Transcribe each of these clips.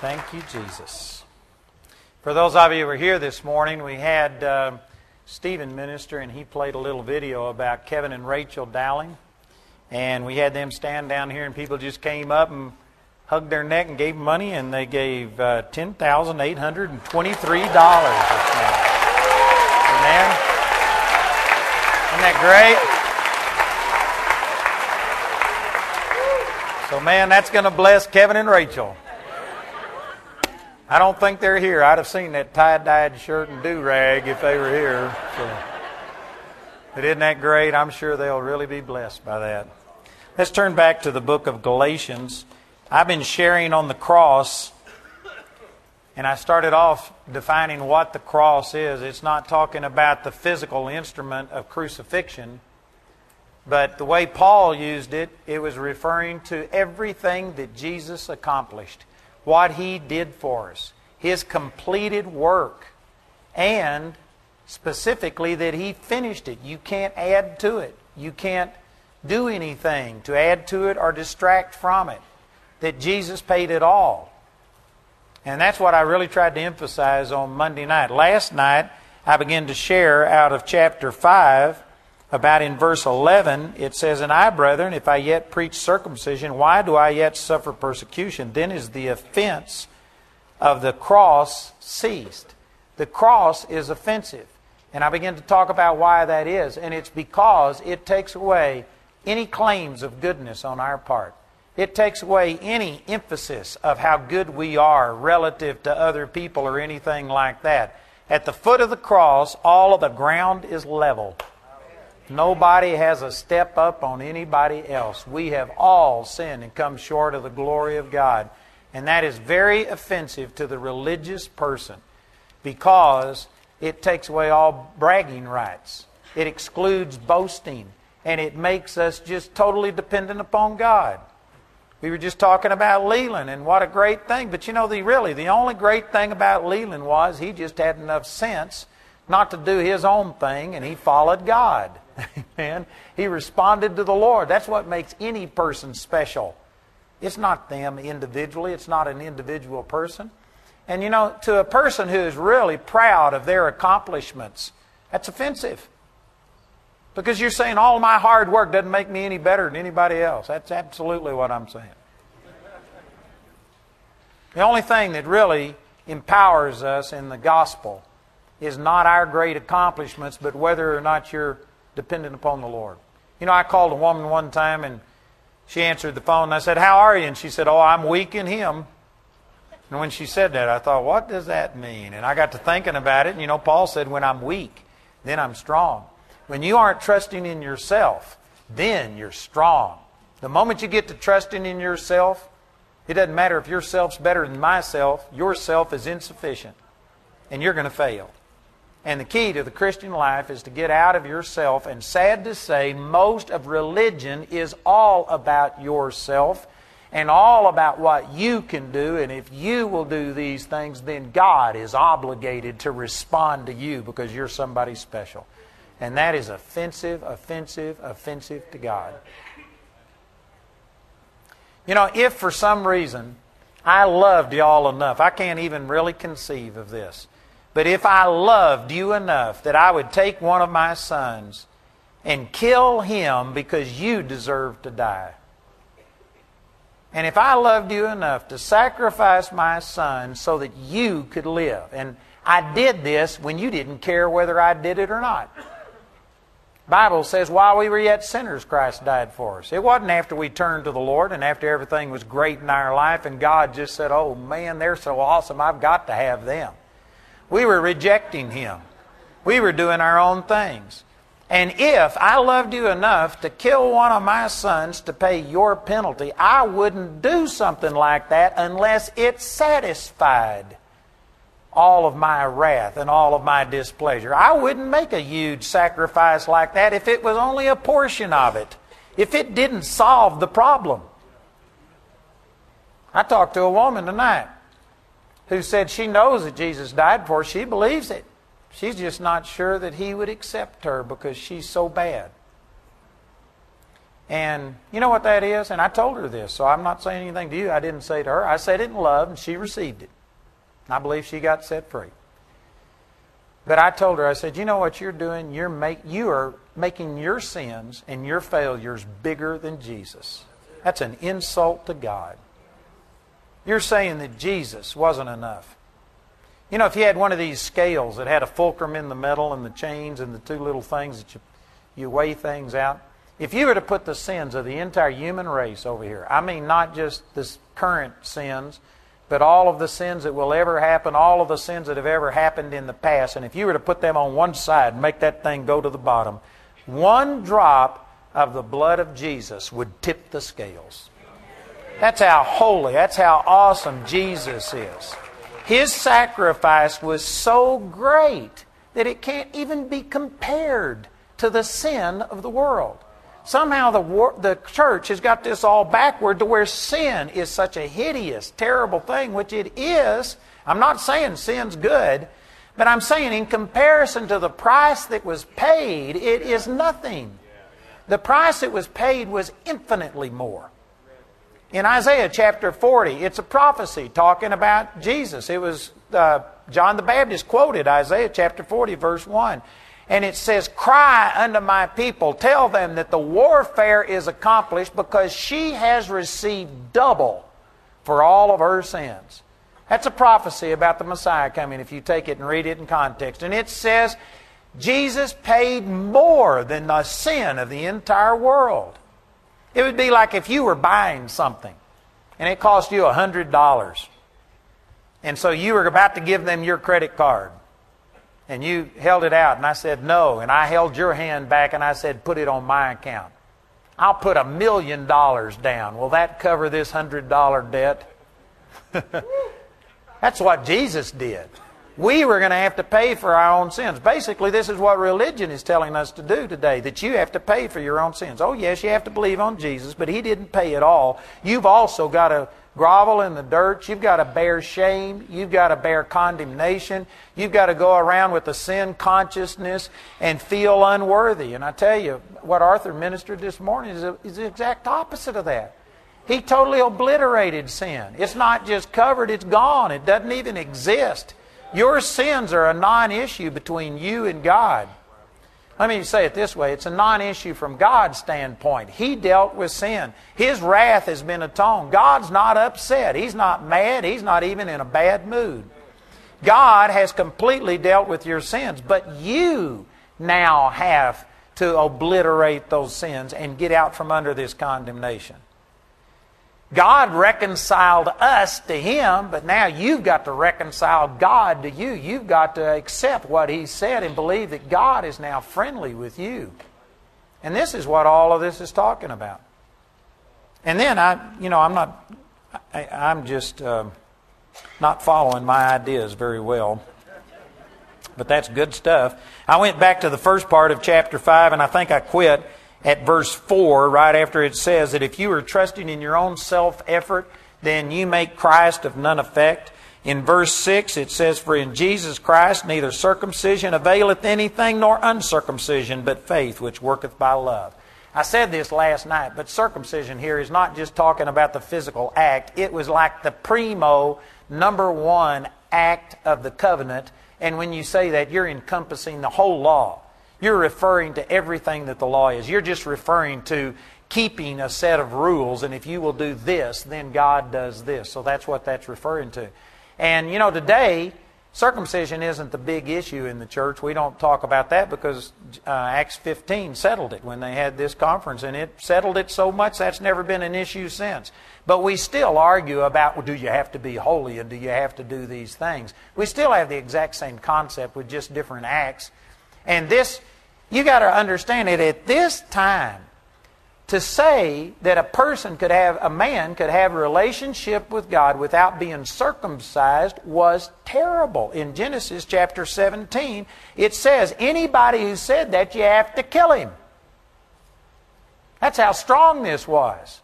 Thank you, Jesus. For those of you who were here this morning, we had uh, Stephen minister, and he played a little video about Kevin and Rachel Dowling. And we had them stand down here, and people just came up and hugged their neck and gave money, and they gave uh, $10,823 Amen. Isn't that great? So, man, that's going to bless Kevin and Rachel. I don't think they're here. I'd have seen that tie-dyed shirt and do-rag if they were here. So. But isn't that great? I'm sure they'll really be blessed by that. Let's turn back to the book of Galatians. I've been sharing on the cross, and I started off defining what the cross is. It's not talking about the physical instrument of crucifixion, but the way Paul used it, it was referring to everything that Jesus accomplished what He did for us, His completed work, and specifically that He finished it. You can't add to it. You can't do anything to add to it or distract from it. That Jesus paid it all. And that's what I really tried to emphasize on Monday night. Last night, I began to share out of chapter 5 about in verse 11, it says, And I, brethren, if I yet preach circumcision, why do I yet suffer persecution? Then is the offense of the cross ceased. The cross is offensive. And I begin to talk about why that is. And it's because it takes away any claims of goodness on our part. It takes away any emphasis of how good we are relative to other people or anything like that. At the foot of the cross, all of the ground is level. Nobody has a step up on anybody else. We have all sinned and come short of the glory of God. And that is very offensive to the religious person because it takes away all bragging rights. It excludes boasting. And it makes us just totally dependent upon God. We were just talking about Leland and what a great thing. But you know, the, really, the only great thing about Leland was he just had enough sense not to do his own thing and he followed God. Amen. He responded to the Lord. That's what makes any person special. It's not them individually, it's not an individual person. And you know, to a person who is really proud of their accomplishments, that's offensive. Because you're saying all my hard work doesn't make me any better than anybody else. That's absolutely what I'm saying. The only thing that really empowers us in the gospel is not our great accomplishments, but whether or not you're dependent upon the Lord. You know, I called a woman one time and she answered the phone and I said, How are you? And she said, Oh, I'm weak in Him. And when she said that, I thought, What does that mean? And I got to thinking about it. And you know, Paul said, When I'm weak, then I'm strong. When you aren't trusting in yourself, then you're strong. The moment you get to trusting in yourself, it doesn't matter if yourself's better than myself, yourself is insufficient. And you're going to fail. And the key to the Christian life is to get out of yourself. And sad to say, most of religion is all about yourself and all about what you can do. And if you will do these things, then God is obligated to respond to you because you're somebody special. And that is offensive, offensive, offensive to God. You know, if for some reason I loved y'all enough, I can't even really conceive of this but if I loved you enough that I would take one of my sons and kill him because you deserve to die. And if I loved you enough to sacrifice my son so that you could live, and I did this when you didn't care whether I did it or not. Bible says while we were yet sinners Christ died for us. It wasn't after we turned to the Lord and after everything was great in our life and God just said, "Oh man, they're so awesome. I've got to have them." We were rejecting Him. We were doing our own things. And if I loved you enough to kill one of my sons to pay your penalty, I wouldn't do something like that unless it satisfied all of my wrath and all of my displeasure. I wouldn't make a huge sacrifice like that if it was only a portion of it, if it didn't solve the problem. I talked to a woman tonight who said she knows that Jesus died for her. She believes it. She's just not sure that he would accept her because she's so bad. And you know what that is? And I told her this, so I'm not saying anything to you. I didn't say to her. I said it in love, and she received it. I believe she got set free. But I told her, I said, you know what you're doing? You're make, you are making your sins and your failures bigger than Jesus. That's an insult to God. You're saying that Jesus wasn't enough. You know, if you had one of these scales that had a fulcrum in the middle and the chains and the two little things that you, you weigh things out, if you were to put the sins of the entire human race over here, I mean not just the current sins, but all of the sins that will ever happen, all of the sins that have ever happened in the past, and if you were to put them on one side and make that thing go to the bottom, one drop of the blood of Jesus would tip the scales. That's how holy, that's how awesome Jesus is. His sacrifice was so great that it can't even be compared to the sin of the world. Somehow the, the church has got this all backward to where sin is such a hideous, terrible thing, which it is. I'm not saying sin's good, but I'm saying in comparison to the price that was paid, it is nothing. The price that was paid was infinitely more. In Isaiah chapter 40, it's a prophecy talking about Jesus. It was uh, John the Baptist quoted Isaiah chapter 40, verse 1. And it says, Cry unto my people, tell them that the warfare is accomplished because she has received double for all of her sins. That's a prophecy about the Messiah coming if you take it and read it in context. And it says, Jesus paid more than the sin of the entire world. It would be like if you were buying something and it cost you $100. And so you were about to give them your credit card and you held it out, and I said no, and I held your hand back and I said, put it on my account. I'll put a million dollars down. Will that cover this hundred dollar debt? That's what Jesus did. We were going to have to pay for our own sins. Basically, this is what religion is telling us to do today that you have to pay for your own sins. Oh, yes, you have to believe on Jesus, but He didn't pay it all. You've also got to grovel in the dirt. You've got to bear shame. You've got to bear condemnation. You've got to go around with a sin consciousness and feel unworthy. And I tell you, what Arthur ministered this morning is, a, is the exact opposite of that. He totally obliterated sin. It's not just covered, it's gone. It doesn't even exist. Your sins are a non issue between you and God. Let me say it this way it's a non issue from God's standpoint. He dealt with sin, His wrath has been atoned. God's not upset, He's not mad, He's not even in a bad mood. God has completely dealt with your sins, but you now have to obliterate those sins and get out from under this condemnation. God reconciled us to Him, but now you've got to reconcile God to you. You've got to accept what He said and believe that God is now friendly with you. And this is what all of this is talking about. And then I, you know, I'm not, I, am just uh, not following my ideas very well. But that's good stuff. I went back to the first part of chapter 5 and I think I quit at verse 4, right after it says that if you are trusting in your own self effort, then you make Christ of none effect. In verse 6, it says, For in Jesus Christ neither circumcision availeth anything nor uncircumcision, but faith which worketh by love. I said this last night, but circumcision here is not just talking about the physical act. It was like the primo, number one act of the covenant. And when you say that, you're encompassing the whole law. You're referring to everything that the law is. You're just referring to keeping a set of rules, and if you will do this, then God does this. So that's what that's referring to. And, you know, today, circumcision isn't the big issue in the church. We don't talk about that because uh, Acts 15 settled it when they had this conference, and it settled it so much that's never been an issue since. But we still argue about well, do you have to be holy and do you have to do these things? We still have the exact same concept with just different acts. And this, you got to understand it at this time. To say that a person could have, a man could have a relationship with God without being circumcised was terrible. In Genesis chapter 17, it says, anybody who said that, you have to kill him. That's how strong this was.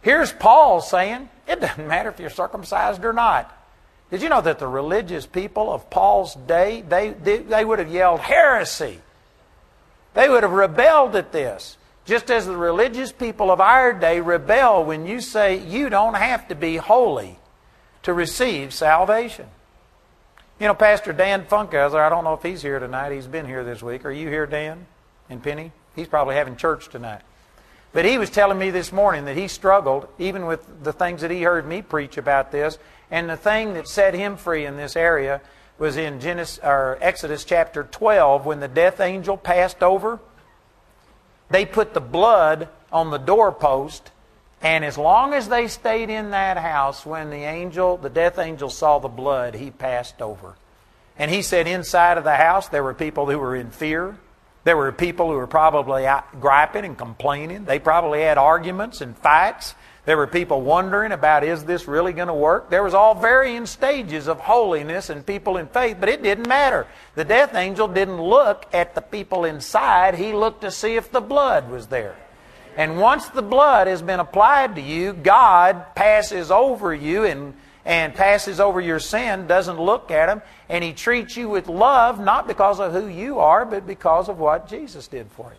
Here's Paul saying, it doesn't matter if you're circumcised or not. Did you know that the religious people of Paul's day, they, they, they would have yelled heresy. They would have rebelled at this. Just as the religious people of our day rebel when you say you don't have to be holy to receive salvation. You know, Pastor Dan Funkhauser, I don't know if he's here tonight. He's been here this week. Are you here, Dan and Penny? He's probably having church tonight. But he was telling me this morning that he struggled, even with the things that he heard me preach about this. And the thing that set him free in this area was in Genesis, or Exodus chapter 12 when the death angel passed over. They put the blood on the doorpost, and as long as they stayed in that house, when the angel, the death angel, saw the blood, he passed over. And he said inside of the house there were people who were in fear. There were people who were probably griping and complaining. They probably had arguments and fights. There were people wondering about is this really going to work? There was all varying stages of holiness and people in faith, but it didn't matter. The death angel didn't look at the people inside, he looked to see if the blood was there. And once the blood has been applied to you, God passes over you and, and passes over your sin, doesn't look at them, and He treats you with love, not because of who you are, but because of what Jesus did for you.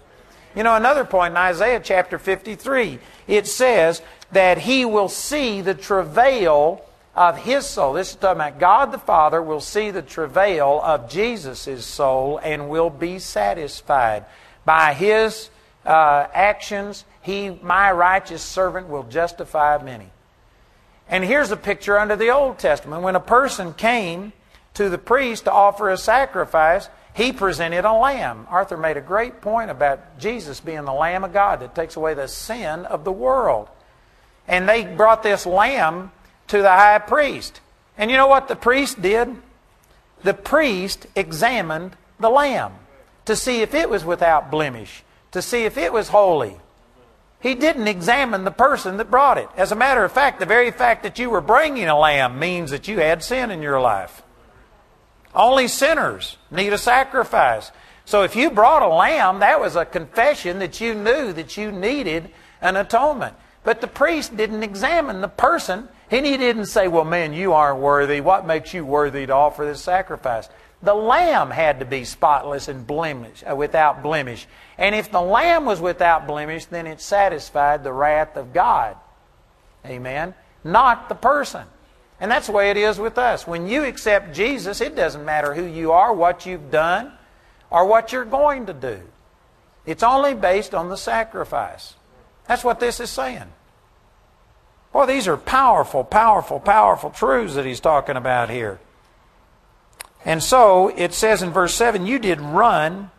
You know, another point in Isaiah chapter 53, it says, that he will see the travail of his soul. This is talking about God the Father will see the travail of Jesus' soul and will be satisfied. By his uh, actions, he, my righteous servant, will justify many. And here's a picture under the Old Testament. When a person came to the priest to offer a sacrifice, he presented a lamb. Arthur made a great point about Jesus being the Lamb of God that takes away the sin of the world. And they brought this lamb to the high priest. And you know what the priest did? The priest examined the lamb to see if it was without blemish, to see if it was holy. He didn't examine the person that brought it. As a matter of fact, the very fact that you were bringing a lamb means that you had sin in your life. Only sinners need a sacrifice. So if you brought a lamb, that was a confession that you knew that you needed an atonement. But the priest didn't examine the person. And he didn't say, Well, man, you aren't worthy. What makes you worthy to offer this sacrifice? The lamb had to be spotless and blemish, uh, without blemish. And if the lamb was without blemish, then it satisfied the wrath of God. Amen. Not the person. And that's the way it is with us. When you accept Jesus, it doesn't matter who you are, what you've done, or what you're going to do. It's only based on the sacrifice. That's what this is saying. Boy, these are powerful, powerful, powerful truths that he's talking about here. And so it says in verse 7 You did run.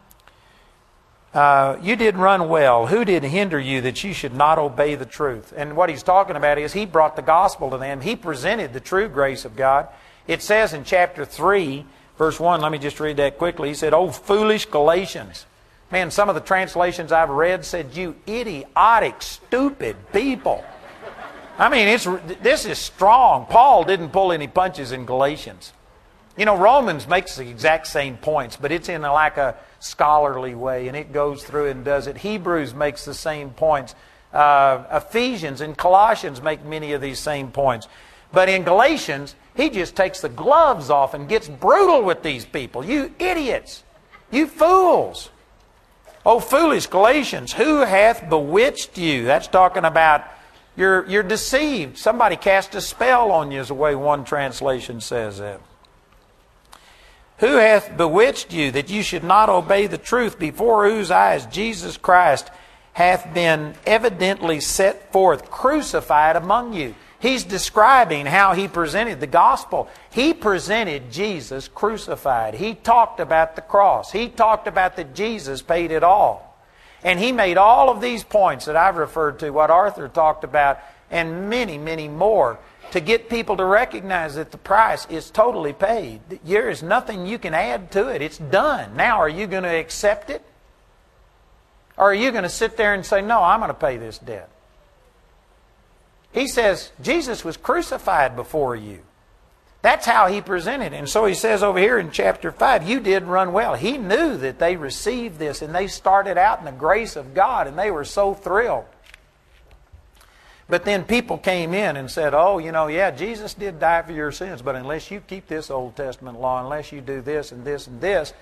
Uh, you did run well. Who did hinder you that you should not obey the truth? And what he's talking about is he brought the gospel to them. He presented the true grace of God. It says in chapter 3, verse 1, let me just read that quickly. He said, Oh, foolish Galatians. Man, some of the translations I've read said, you idiotic, stupid people. I mean, it's, this is strong. Paul didn't pull any punches in Galatians. You know, Romans makes the exact same points, but it's in a, like a scholarly way, and it goes through and does it. Hebrews makes the same points. Uh, Ephesians and Colossians make many of these same points. But in Galatians, he just takes the gloves off and gets brutal with these people. You idiots! You fools! O foolish Galatians, who hath bewitched you? That's talking about you're, you're deceived. Somebody cast a spell on you, is the way one translation says it. Who hath bewitched you that you should not obey the truth before whose eyes Jesus Christ hath been evidently set forth, crucified among you? He's describing how he presented the gospel. He presented Jesus crucified. He talked about the cross. He talked about that Jesus paid it all. And he made all of these points that I've referred to, what Arthur talked about, and many, many more, to get people to recognize that the price is totally paid. There is nothing you can add to it. It's done. Now, are you going to accept it? Or are you going to sit there and say, no, I'm going to pay this debt? He says, Jesus was crucified before you. That's how he presented. And so he says over here in chapter 5, you did run well. He knew that they received this and they started out in the grace of God and they were so thrilled. But then people came in and said, oh, you know, yeah, Jesus did die for your sins, but unless you keep this Old Testament law, unless you do this and this and this,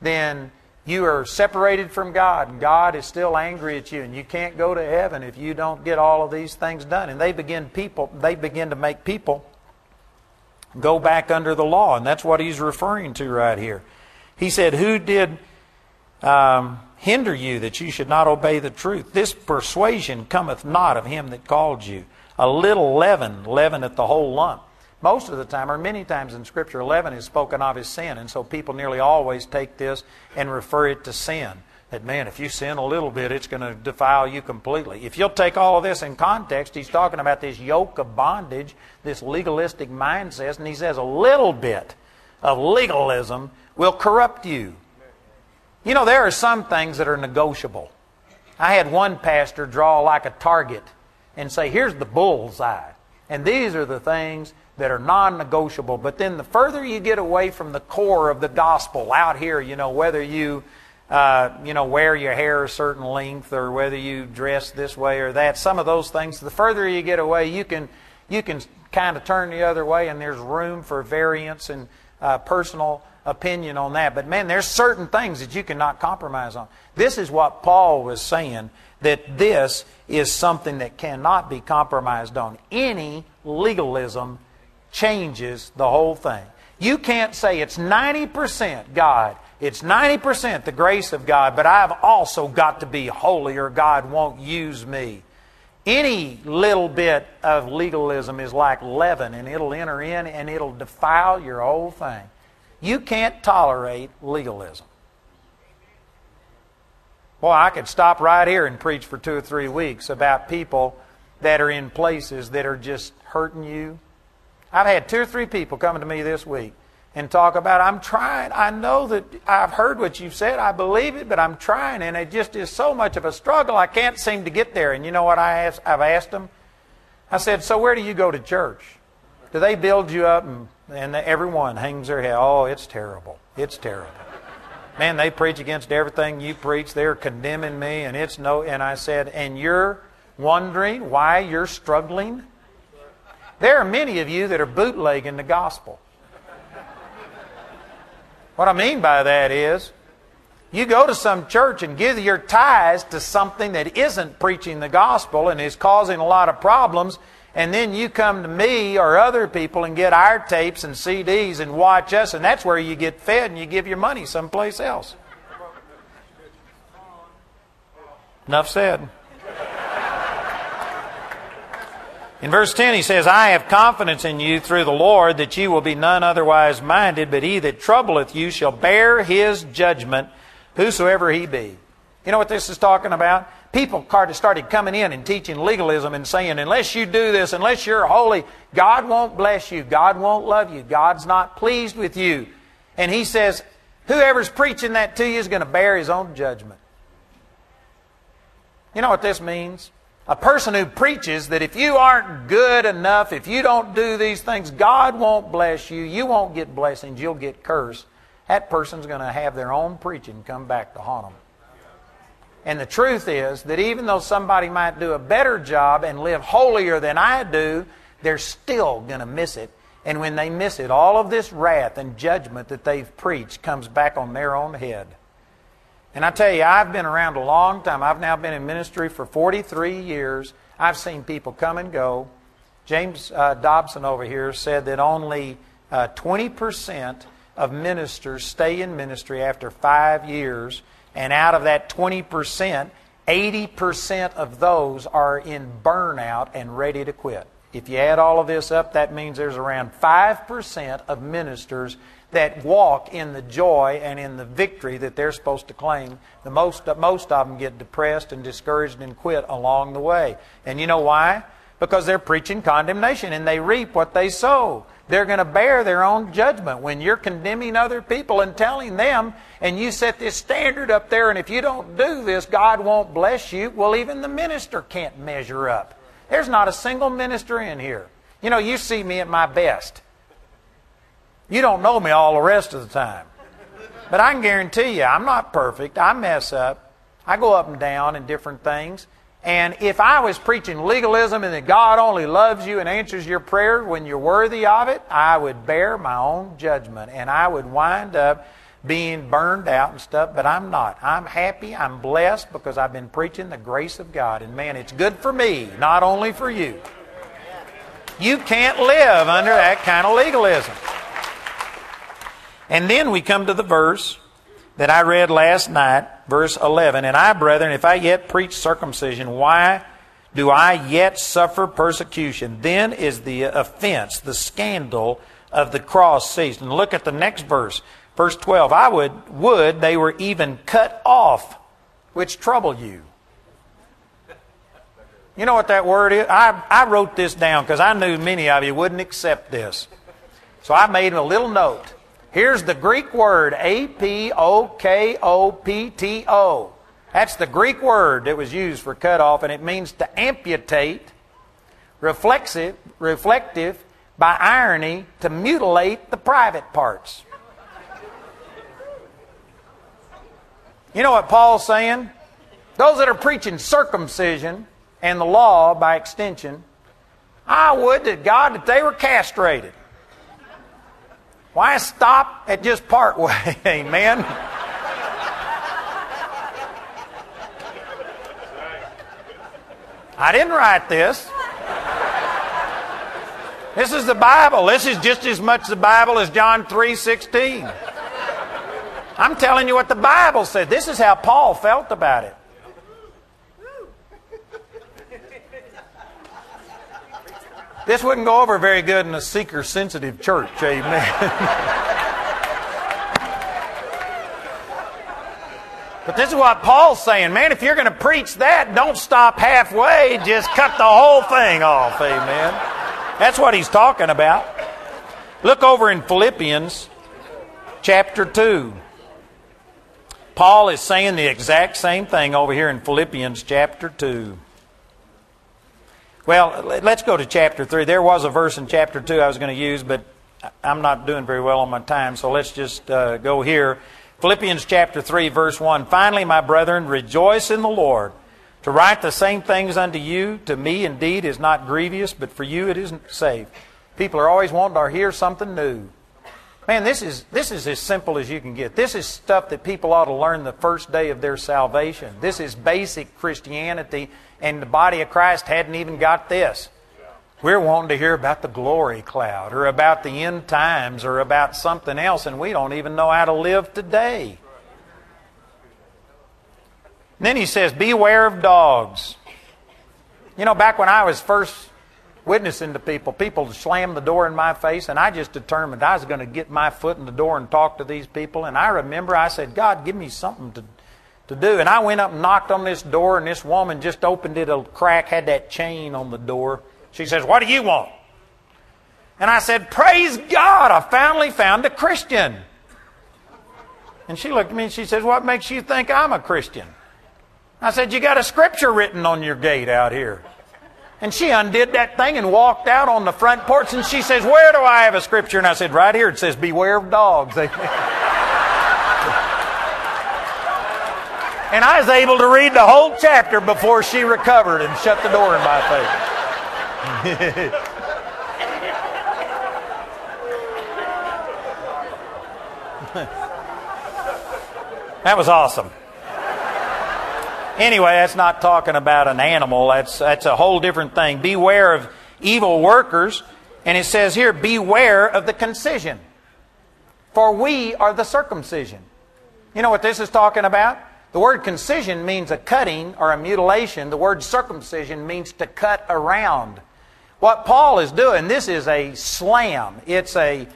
then you are separated from God, and God is still angry at you, and you can't go to heaven if you don't get all of these things done. And they begin people they begin to make people go back under the law, and that's what he's referring to right here. He said, "Who did um, hinder you that you should not obey the truth? This persuasion cometh not of him that called you. A little leaven leaveneth the whole lump." Most of the time, or many times in Scripture, leaven is spoken of as sin, and so people nearly always take this and refer it to sin. That, man, if you sin a little bit, it's going to defile you completely. If you'll take all of this in context, he's talking about this yoke of bondage, this legalistic mindset, and he says a little bit of legalism will corrupt you. You know, there are some things that are negotiable. I had one pastor draw like a target and say, here's the bullseye. And these are the things that are non negotiable. But then the further you get away from the core of the gospel out here, you know, whether you. Uh, you know, wear your hair a certain length, or whether you dress this way or that. Some of those things. The further you get away, you can you can kind of turn the other way, and there's room for variance and uh, personal opinion on that. But man, there's certain things that you cannot compromise on. This is what Paul was saying that this is something that cannot be compromised on. Any legalism changes the whole thing. You can't say it's 90% God, it's 90% the grace of God, but I've also got to be holy or God won't use me. Any little bit of legalism is like leaven, and it'll enter in and it'll defile your whole thing. You can't tolerate legalism. Boy, I could stop right here and preach for two or three weeks about people that are in places that are just hurting you, I've had two or three people coming to me this week and talk about, I'm trying. I know that I've heard what you've said. I believe it, but I'm trying. And it just is so much of a struggle. I can't seem to get there. And you know what I asked, I've asked them? I said, So where do you go to church? Do they build you up? And, and everyone hangs their head. Oh, it's terrible. It's terrible. Man, they preach against everything you preach. They're condemning me, and it's no. And I said, And you're wondering why you're struggling? There are many of you that are bootlegging the gospel. What I mean by that is, you go to some church and give your tithes to something that isn't preaching the gospel and is causing a lot of problems, and then you come to me or other people and get our tapes and CDs and watch us, and that's where you get fed and you give your money someplace else. Enough said. In verse 10, he says, I have confidence in you through the Lord that you will be none otherwise minded, but he that troubleth you shall bear his judgment, whosoever he be. You know what this is talking about? People started coming in and teaching legalism and saying, unless you do this, unless you're holy, God won't bless you. God won't love you. God's not pleased with you. And he says, whoever's preaching that to you is going to bear his own judgment. You know what this means? A person who preaches that if you aren't good enough, if you don't do these things, God won't bless you, you won't get blessings, you'll get cursed. That person's going to have their own preaching come back to haunt them. And the truth is that even though somebody might do a better job and live holier than I do, they're still going to miss it. And when they miss it, all of this wrath and judgment that they've preached comes back on their own head. And I tell you, I've been around a long time. I've now been in ministry for 43 years. I've seen people come and go. James uh, Dobson over here said that only uh, 20% of ministers stay in ministry after five years. And out of that 20%, 80% of those are in burnout and ready to quit. If you add all of this up, that means there's around 5% of ministers that walk in the joy and in the victory that they're supposed to claim. The most, most of them get depressed and discouraged and quit along the way. And you know why? Because they're preaching condemnation and they reap what they sow. They're going to bear their own judgment. When you're condemning other people and telling them, and you set this standard up there, and if you don't do this, God won't bless you, well, even the minister can't measure up. There's not a single minister in here. You know, you see me at my best. You don't know me all the rest of the time. But I can guarantee you, I'm not perfect. I mess up. I go up and down in different things. And if I was preaching legalism and that God only loves you and answers your prayer when you're worthy of it, I would bear my own judgment. And I would wind up being burned out and stuff, but I'm not. I'm happy. I'm blessed because I've been preaching the grace of God. And man, it's good for me, not only for you. You can't live under that kind of legalism. And then we come to the verse that I read last night, verse 11. And I, brethren, if I yet preach circumcision, why do I yet suffer persecution? Then is the offense, the scandal of the cross ceased. And look at the next verse, verse 12. I would, would they were even cut off, which trouble you. You know what that word is? I, I wrote this down because I knew many of you wouldn't accept this. So I made a little note. Here's the Greek word, A P O K O P T O. That's the Greek word that was used for cut off, and it means to amputate, reflexive, reflective, by irony, to mutilate the private parts. You know what Paul's saying? Those that are preaching circumcision and the law by extension, I would to God that they were castrated. Why stop at just part way? Amen. I didn't write this. This is the Bible. This is just as much the Bible as John 3:16. I'm telling you what the Bible said. This is how Paul felt about it. This wouldn't go over very good in a seeker sensitive church, amen. But this is what Paul's saying, man. If you're going to preach that, don't stop halfway. Just cut the whole thing off. Amen. That's what he's talking about. Look over in Philippians chapter 2. Paul is saying the exact same thing over here in Philippians chapter 2. Well, let's go to chapter 3. There was a verse in chapter 2 I was going to use, but I'm not doing very well on my time, so let's just uh, go here. Philippians chapter 3, verse 1. Finally, my brethren, rejoice in the Lord. To write the same things unto you, to me indeed, is not grievous, but for you it isn't safe. People are always wanting to hear something new. Man, this is, this is as simple as you can get. This is stuff that people ought to learn the first day of their salvation. This is basic Christianity, and the body of Christ hadn't even got this. We're wanting to hear about the glory cloud or about the end times or about something else, and we don't even know how to live today. And then he says, Beware of dogs. You know, back when I was first witnessing to people, people slammed the door in my face, and I just determined I was going to get my foot in the door and talk to these people. And I remember I said, God, give me something to, to do. And I went up and knocked on this door, and this woman just opened it a crack, had that chain on the door. She says, What do you want? And I said, Praise God, I finally found a Christian. And she looked at me and she says, What makes you think I'm a Christian? I said, You got a scripture written on your gate out here. And she undid that thing and walked out on the front porch and she says, Where do I have a scripture? And I said, Right here. It says, Beware of dogs. and I was able to read the whole chapter before she recovered and shut the door in my face. that was awesome. Anyway, that's not talking about an animal. That's, that's a whole different thing. Beware of evil workers. And it says here, beware of the concision. For we are the circumcision. You know what this is talking about? The word concision means a cutting or a mutilation. The word circumcision means to cut around. What Paul is doing, this is a slam. It's a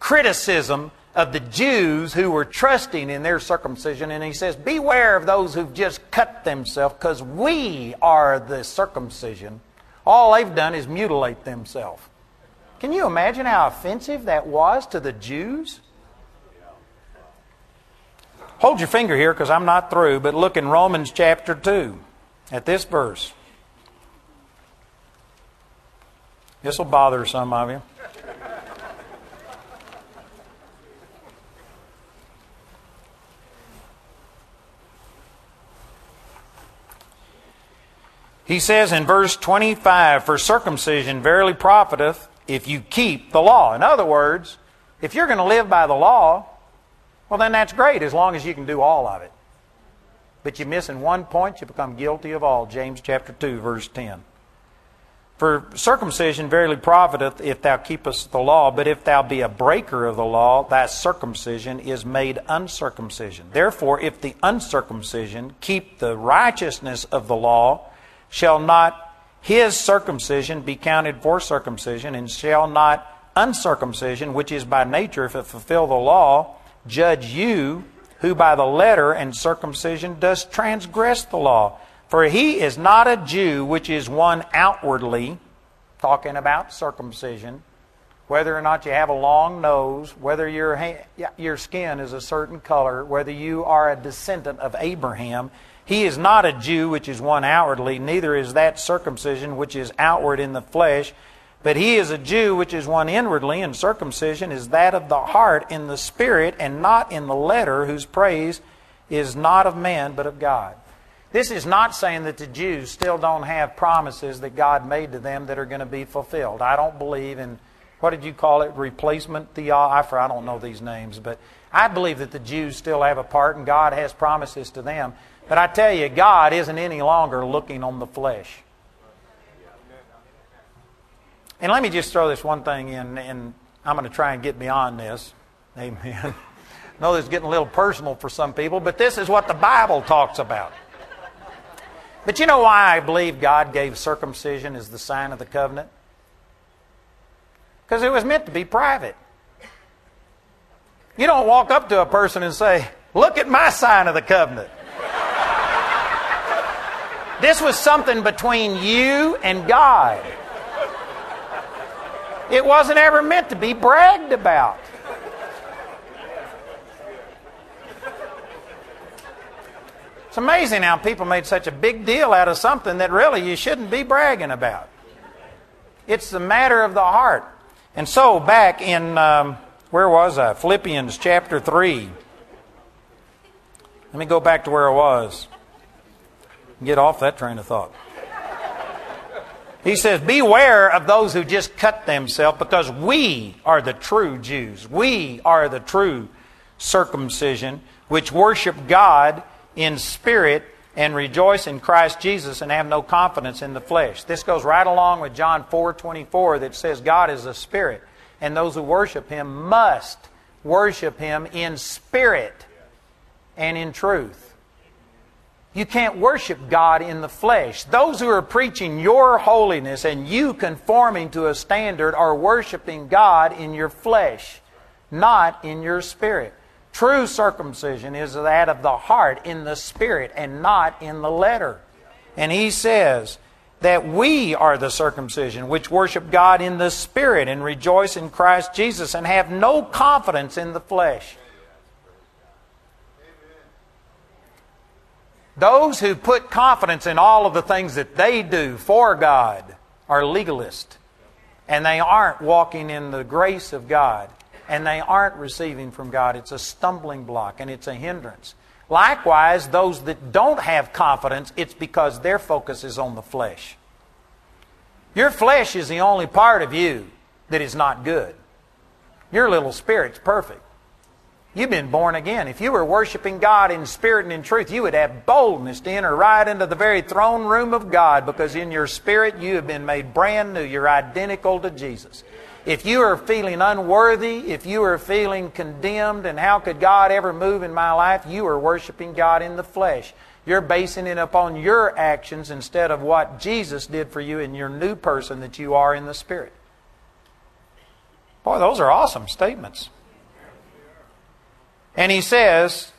criticism of the Jews who were trusting in their circumcision. And he says, Beware of those who've just cut themselves, because we are the circumcision. All they've done is mutilate themselves. Can you imagine how offensive that was to the Jews? Hold your finger here because I'm not through, but look in Romans chapter 2 at this verse. This will bother some of you. He says in verse 25, For circumcision verily profiteth if you keep the law. In other words, if you're going to live by the law, Well, then that's great as long as you can do all of it. But you miss in one point, you become guilty of all. James chapter 2, verse 10. For circumcision verily profiteth if thou keepest the law, but if thou be a breaker of the law, thy circumcision is made uncircumcision. Therefore, if the uncircumcision keep the righteousness of the law, shall not his circumcision be counted for circumcision, and shall not uncircumcision, which is by nature, if it fulfill the law, judge you, who by the letter and circumcision does transgress the law? For he is not a Jew, which is one outwardly, talking about circumcision, whether or not you have a long nose, whether your, your skin is a certain color, whether you are a descendant of Abraham. He is not a Jew, which is one outwardly, neither is that circumcision, which is outward in the flesh. But he is a Jew, which is one inwardly, and circumcision is that of the heart in the spirit, and not in the letter, whose praise is not of man, but of God. This is not saying that the Jews still don't have promises that God made to them that are going to be fulfilled. I don't believe in, what did you call it, replacement theology? I don't know these names, but I believe that the Jews still have a part and God has promises to them. But I tell you, God isn't any longer looking on the flesh. And let me just throw this one thing in, and I'm going to try and get beyond this. Amen. I know this is getting a little personal for some people, but this is what the Bible talks about. But you know why I believe God gave circumcision as the sign of the covenant? Because it was meant to be private. You don't walk up to a person and say, Look at my sign of the covenant. This was something between you and God. It wasn't ever meant to be bragged about. It's amazing how people made such a big deal out of something that really you shouldn't be bragging about. It's the matter of the heart. And so, back in, um, where was I? Philippians chapter 3. Let me go back to where I was. Get off that train of thought. He says, Beware of those who just cut themselves because we are the true Jews. We are the true circumcision which worship God in spirit and rejoice in Christ Jesus and have no confidence in the flesh. This goes right along with John 4:24 that says God is a spirit and those who worship him must worship him in spirit and in truth. You can't worship God in the flesh. Those who are preaching your holiness and you conforming to a standard are worshiping God in your flesh, not in your spirit. True circumcision is that of the heart in the spirit and not in the letter. And he says that we are the circumcision which worship God in the spirit and rejoice in Christ Jesus and have no confidence in the flesh. Those who put confidence in all of the things that they do for God are legalists. And they aren't walking in the grace of God and they aren't receiving from God. It's a stumbling block and it's a hindrance. Likewise, those that don't have confidence, it's because their focus is on the flesh. Your flesh is the only part of you that is not good. Your little spirit's perfect. You've been born again. If you were worshiping God in spirit and in truth, you would have boldness to enter right into the very throne room of God because in your spirit you have been made brand new. You're identical to Jesus. If you are feeling unworthy, if you are feeling condemned, and how could God ever move in my life, you are worshiping God in the flesh. You're basing it upon your actions instead of what Jesus did for you in your new person that you are in the Spirit. Boy, those are awesome statements. And he says,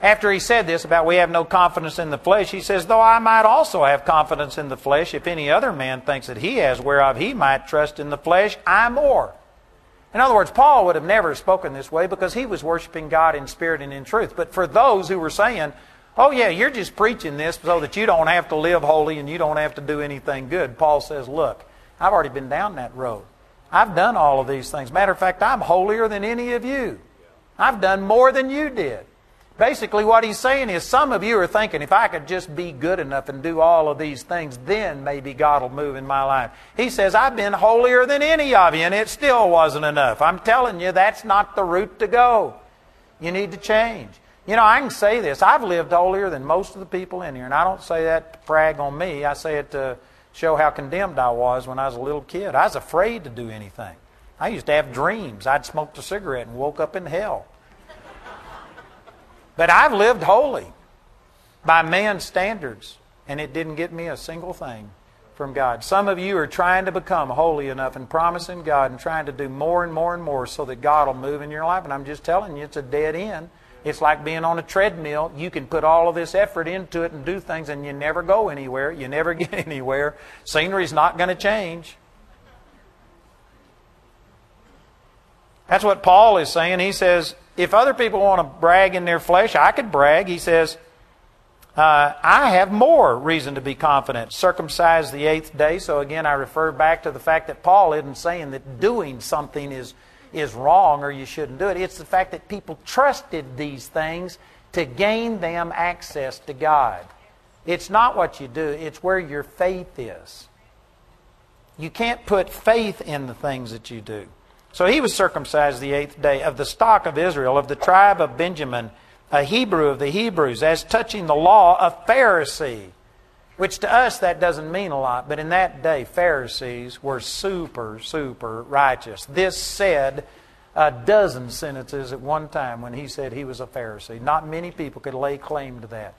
after he said this about we have no confidence in the flesh, he says, Though I might also have confidence in the flesh, if any other man thinks that he has whereof he might trust in the flesh, I more. In other words, Paul would have never spoken this way because he was worshiping God in spirit and in truth. But for those who were saying, Oh, yeah, you're just preaching this so that you don't have to live holy and you don't have to do anything good, Paul says, Look, I've already been down that road. I've done all of these things. Matter of fact, I'm holier than any of you. I've done more than you did. Basically, what he's saying is some of you are thinking, if I could just be good enough and do all of these things, then maybe God will move in my life. He says, I've been holier than any of you, and it still wasn't enough. I'm telling you, that's not the route to go. You need to change. You know, I can say this. I've lived holier than most of the people in here, and I don't say that to brag on me. I say it to show how condemned I was when I was a little kid. I was afraid to do anything. I used to have dreams. I'd smoked a cigarette and woke up in hell. But I've lived holy by man's standards, and it didn't get me a single thing from God. Some of you are trying to become holy enough and promising God and trying to do more and more and more so that God will move in your life. And I'm just telling you, it's a dead end. It's like being on a treadmill. You can put all of this effort into it and do things, and you never go anywhere. You never get anywhere. Scenery's not going to change. That's what Paul is saying. He says, if other people want to brag in their flesh, I could brag. He says, uh, I have more reason to be confident. Circumcised the eighth day. So again, I refer back to the fact that Paul isn't saying that doing something is is wrong or you shouldn't do it. It's the fact that people trusted these things to gain them access to God. It's not what you do, it's where your faith is. You can't put faith in the things that you do. So he was circumcised the eighth day of the stock of Israel, of the tribe of Benjamin, a Hebrew of the Hebrews, as touching the law, a Pharisee. Which to us that doesn't mean a lot, but in that day, Pharisees were super, super righteous. This said a dozen sentences at one time when he said he was a Pharisee. Not many people could lay claim to that.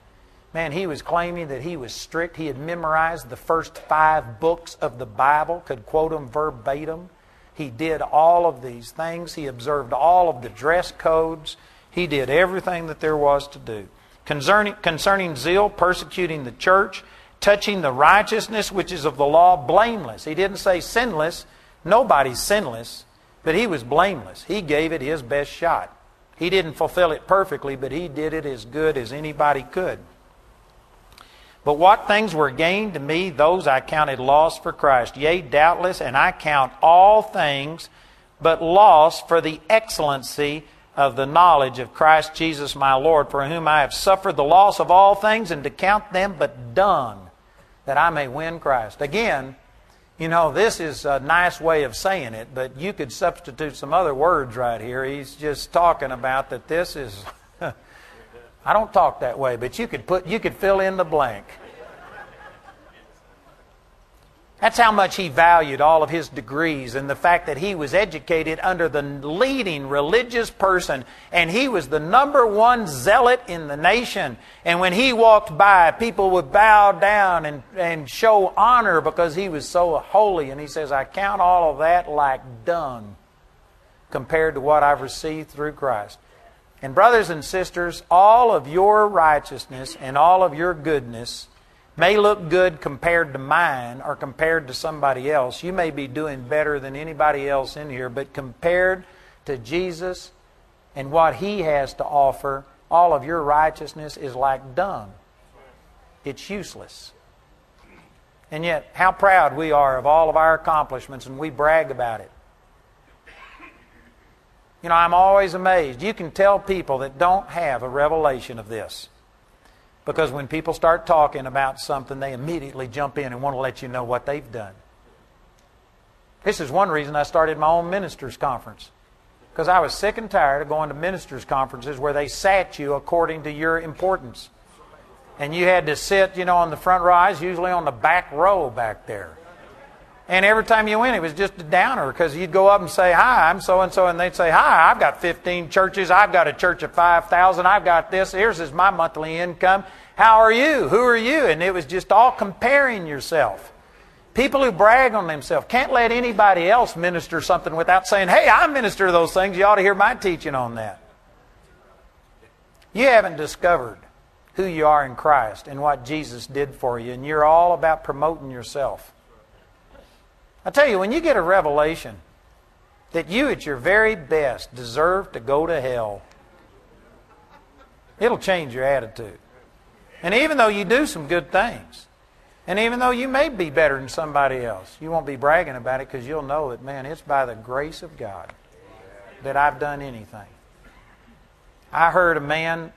Man, he was claiming that he was strict. He had memorized the first five books of the Bible, could quote them verbatim. He did all of these things. He observed all of the dress codes. He did everything that there was to do. Concerning, concerning zeal, persecuting the church, touching the righteousness which is of the law, blameless. He didn't say sinless. Nobody's sinless, but he was blameless. He gave it his best shot. He didn't fulfill it perfectly, but he did it as good as anybody could. But what things were gained to me, those I counted loss for Christ. Yea, doubtless, and I count all things but loss for the excellency of the knowledge of Christ Jesus my Lord, for whom I have suffered the loss of all things, and to count them but dung that I may win Christ. Again, you know, this is a nice way of saying it, but you could substitute some other words right here. He's just talking about that this is. I don't talk that way, but you could put you could fill in the blank. That's how much he valued all of his degrees and the fact that he was educated under the leading religious person and he was the number one zealot in the nation. And when he walked by, people would bow down and, and show honor because he was so holy. And he says, I count all of that like dung compared to what I've received through Christ. And brothers and sisters, all of your righteousness and all of your goodness may look good compared to mine or compared to somebody else. You may be doing better than anybody else in here, but compared to Jesus and what He has to offer, all of your righteousness is like dung. It's useless. And yet, how proud we are of all of our accomplishments, and we brag about it. You know, I'm always amazed. You can tell people that don't have a revelation of this. Because when people start talking about something, they immediately jump in and want to let you know what they've done. This is one reason I started my own ministers' conference. Because I was sick and tired of going to ministers' conferences where they sat you according to your importance. And you had to sit, you know, on the front row. I was usually on the back row back there. And every time you went, it was just a downer because you'd go up and say, Hi, I'm so and so. And they'd say, Hi, I've got 15 churches. I've got a church of 5,000. I've got this. Here's is my monthly income. How are you? Who are you? And it was just all comparing yourself. People who brag on themselves can't let anybody else minister something without saying, Hey, I minister those things. You ought to hear my teaching on that. You haven't discovered who you are in Christ and what Jesus did for you, and you're all about promoting yourself. I tell you, when you get a revelation that you at your very best deserve to go to hell, it'll change your attitude. And even though you do some good things, and even though you may be better than somebody else, you won't be bragging about it because you'll know that, man, it's by the grace of God that I've done anything. I heard a man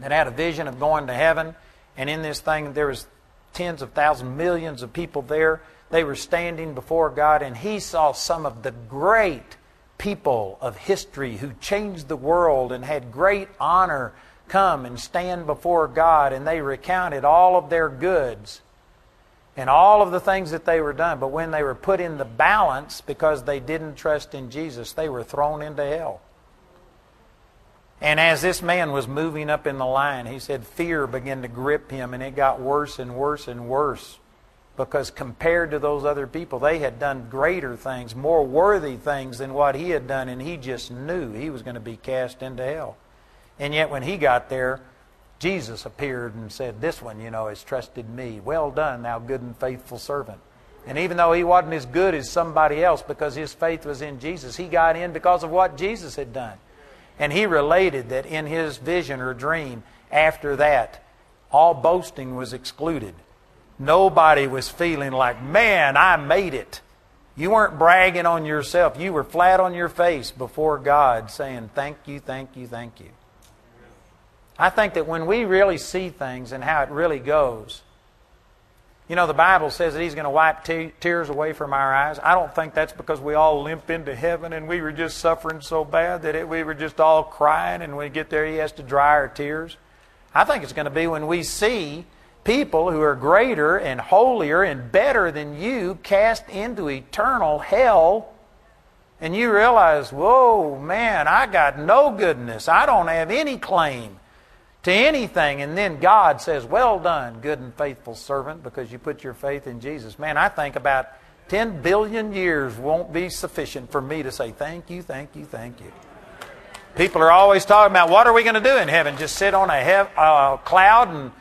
that had a vision of going to heaven, and in this thing there was tens of thousands, millions of people there they were standing before God, and he saw some of the great people of history who changed the world and had great honor come and stand before God, and they recounted all of their goods and all of the things that they were done. But when they were put in the balance because they didn't trust in Jesus, they were thrown into hell. And as this man was moving up in the line, he said fear began to grip him, and it got worse and worse and worse. Because compared to those other people, they had done greater things, more worthy things than what he had done, and he just knew he was going to be cast into hell. And yet, when he got there, Jesus appeared and said, This one, you know, has trusted me. Well done, thou good and faithful servant. And even though he wasn't as good as somebody else because his faith was in Jesus, he got in because of what Jesus had done. And he related that in his vision or dream, after that, all boasting was excluded. Nobody was feeling like, man, I made it. You weren't bragging on yourself. You were flat on your face before God saying, thank you, thank you, thank you. I think that when we really see things and how it really goes, you know, the Bible says that He's going to wipe te- tears away from our eyes. I don't think that's because we all limp into heaven and we were just suffering so bad that it, we were just all crying and when we get there He has to dry our tears. I think it's going to be when we see people who are greater and holier and better than you cast into eternal hell and you realize, whoa, man, I got no goodness. I don't have any claim to anything. And then God says, Well done, good and faithful servant, because you put your faith in Jesus. Man, I think about 10 billion years won't be sufficient for me to say, Thank you, thank you, thank you. People are always talking about what are we going to do in heaven? Just sit on a uh, cloud and,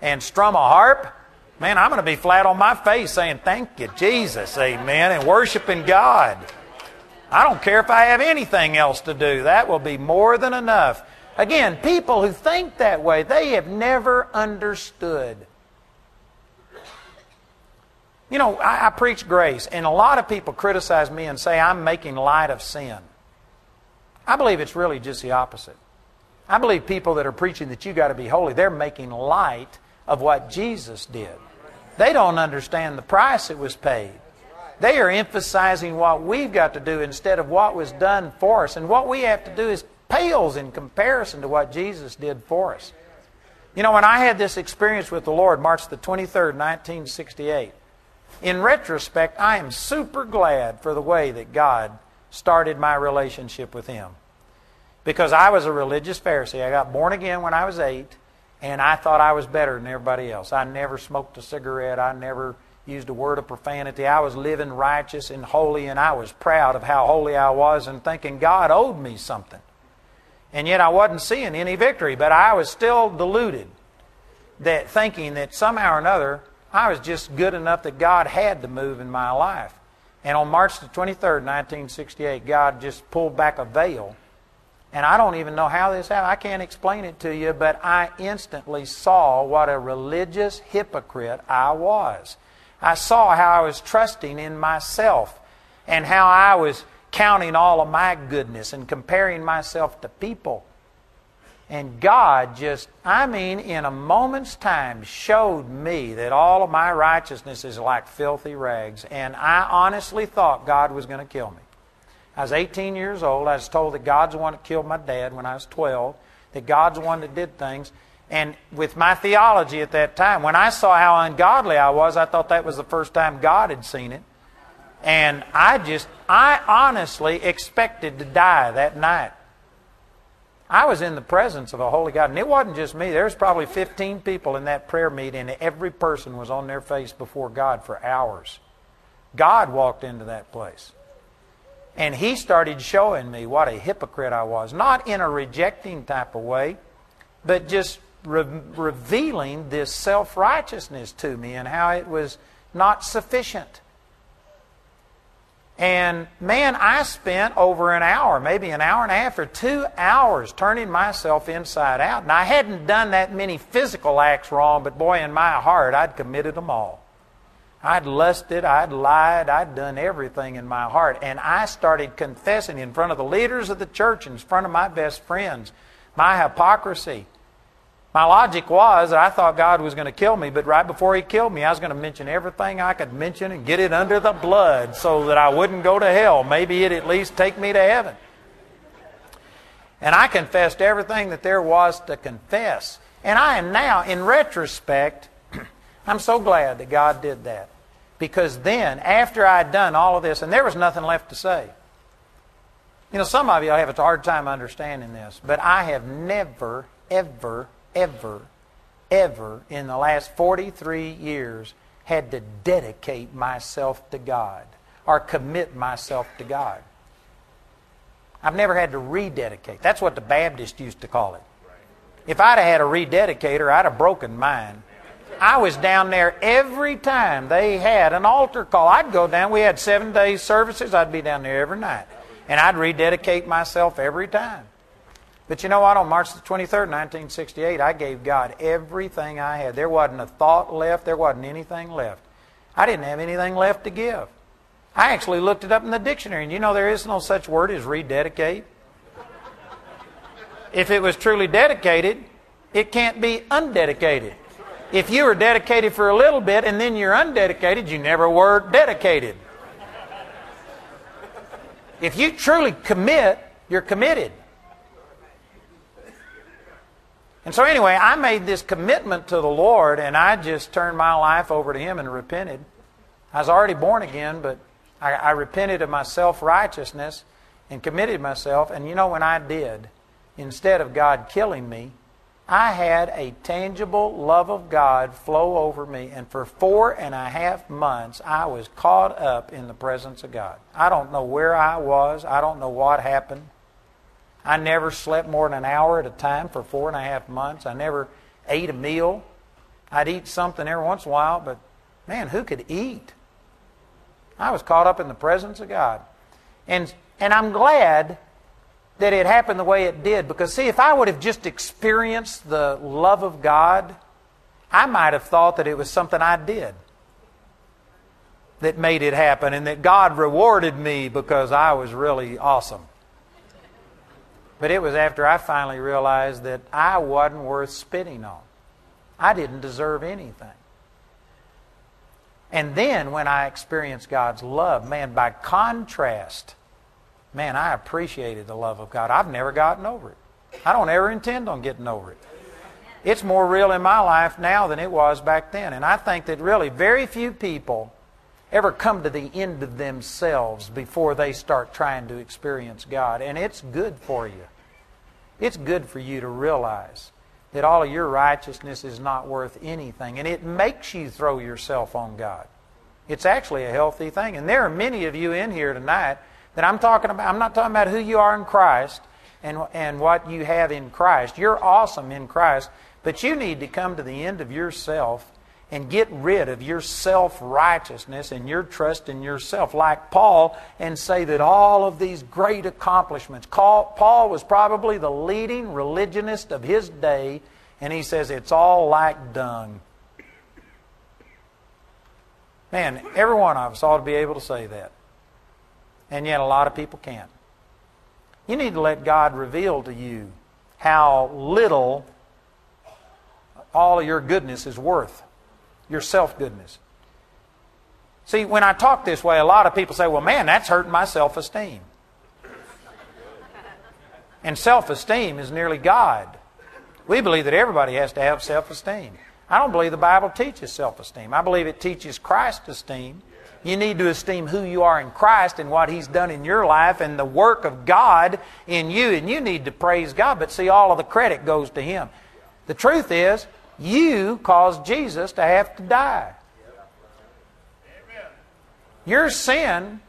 and strum a harp? Man, I'm going to be flat on my face saying, Thank you, Jesus, amen, and worshiping God. I don't care if I have anything else to do. That will be more than enough Again, people who think that way, they have never understood. You know, I, I, preach grace, and a lot of people criticize me and say I'm making light of sin. I believe it's really just the opposite. I believe people that are preaching that you got to be holy, they're making light of what Jesus did. They don't understand the price that was paid. They are emphasizing what we've got to do instead of what was done for us. And what we have to do is pales in comparison to what Jesus did for us. You know, when I had this experience with the Lord, March the 23rd, 1968, in retrospect, I am super glad for the way that God started my relationship with Him. Because I was a religious Pharisee. I got born again when I was eight, and I thought I was better than everybody else. I never smoked a cigarette. I never used a word of profanity. I was living righteous and holy, and I was proud of how holy I was and thinking God owed me something. And yet I wasn't seeing any victory, but I was still deluded that thinking that somehow or another I was just good enough that God had to move in my life. And on March the 23rd, 1968, God just pulled back a veil. And I don't even know how this happened. I can't explain it to you, but I instantly saw what a religious hypocrite I was. I saw how I was trusting in myself and how I was counting all of my goodness and comparing myself to people. And God just, I mean, in a moment's time, showed me that all of my righteousness is like filthy rags. And I honestly thought God was going to kill me. I was 18 years old. I was told that God's the one that killed my dad when I was 12, that God's the one that did things. And with my theology at that time, when I saw how ungodly I was, I thought that was the first time God had seen it. And I just, I honestly expected to die that night. I was in the presence of a holy God. And it wasn't just me. There was probably 15 people in that prayer meeting, and every person was on their face before God for hours. God walked into that place. And He started showing me what a hypocrite I was. Not in a rejecting type of way, but just re- revealing this self righteousness to me and how it was not sufficient. And man, I spent over an hour, maybe an hour and a half or two hours turning myself inside out. And I hadn't done that many physical acts wrong, but boy, in my heart, I'd committed them all. I'd lusted, I'd lied, I'd done everything in my heart. And I started confessing in front of the leaders of the church, in front of my best friends, my hypocrisy, My logic was that I thought God was going to kill me, but right before He killed me, I was going to mention everything I could mention and get it under the blood so that I wouldn't go to hell. Maybe it'd at least take me to heaven. And I confessed everything that there was to confess. And I am now, in retrospect, I'm so glad that God did that. Because then, after I'd done all of this, and there was nothing left to say. You know, some of you have a hard time understanding this, but I have never, ever ever, ever in the last 43 years had to dedicate myself to God or commit myself to God. I've never had to rededicate. That's what the Baptists used to call it. If I'd have had a rededicator, I'd have broken mine. I was down there every time they had an altar call. I'd go down. We had seven days services. I'd be down there every night. And I'd rededicate myself every time. But you know what? On March the 23rd, 1968, I gave God everything I had. There wasn't a thought left. There wasn't anything left. I didn't have anything left to give. I actually looked it up in the dictionary, and you know there is no such word as rededicate. If it was truly dedicated, it can't be undedicated. If you were dedicated for a little bit and then you're undedicated, you never were dedicated. If you truly commit, you're committed. And so, anyway, I made this commitment to the Lord, and I just turned my life over to Him and repented. I was already born again, but I, I repented of my self righteousness and committed myself. And you know, when I did, instead of God killing me, I had a tangible love of God flow over me, and for four and a half months, I was caught up in the presence of God. I don't know where I was, I don't know what happened. I never slept more than an hour at a time for four and a half months. I never ate a meal. I'd eat something every once in a while, but man, who could eat? I was caught up in the presence of God. And, and I'm glad that it happened the way it did because, see, if I would have just experienced the love of God, I might have thought that it was something I did that made it happen and that God rewarded me because I was really awesome. But it was after I finally realized that I wasn't worth spitting on. I didn't deserve anything. And then when I experienced God's love, man, by contrast, man, I appreciated the love of God. I've never gotten over it. I don't ever intend on getting over it. It's more real in my life now than it was back then. And I think that really very few people ever come to the end of themselves before they start trying to experience God. And it's good for you. It's good for you to realize that all of your righteousness is not worth anything. And it makes you throw yourself on God. It's actually a healthy thing. And there are many of you in here tonight that I'm talking about. I'm not talking about who you are in Christ and, and what you have in Christ. You're awesome in Christ, but you need to come to the end of yourself and get rid of your self righteousness and your trust in yourself, like Paul, and say that all of these great accomplishments. Paul was probably the leading religionist of his day, and he says it's all like dung. Man, every one of us ought to be able to say that. And yet a lot of people can't. You need to let God reveal to you how little all of your goodness is worth your self goodness. See, when I talk this way, a lot of people say, well, man, that's hurting my self esteem. And self esteem is nearly God. We believe that everybody has to have self esteem. I don't believe the Bible teaches self esteem. I believe it teaches Christ esteem. You need to esteem who you are in Christ and what He's done in your life and the work of God in you, and you need to praise God. But see, all of the credit goes to Him. The truth is, you caused Jesus to have to die. Your sin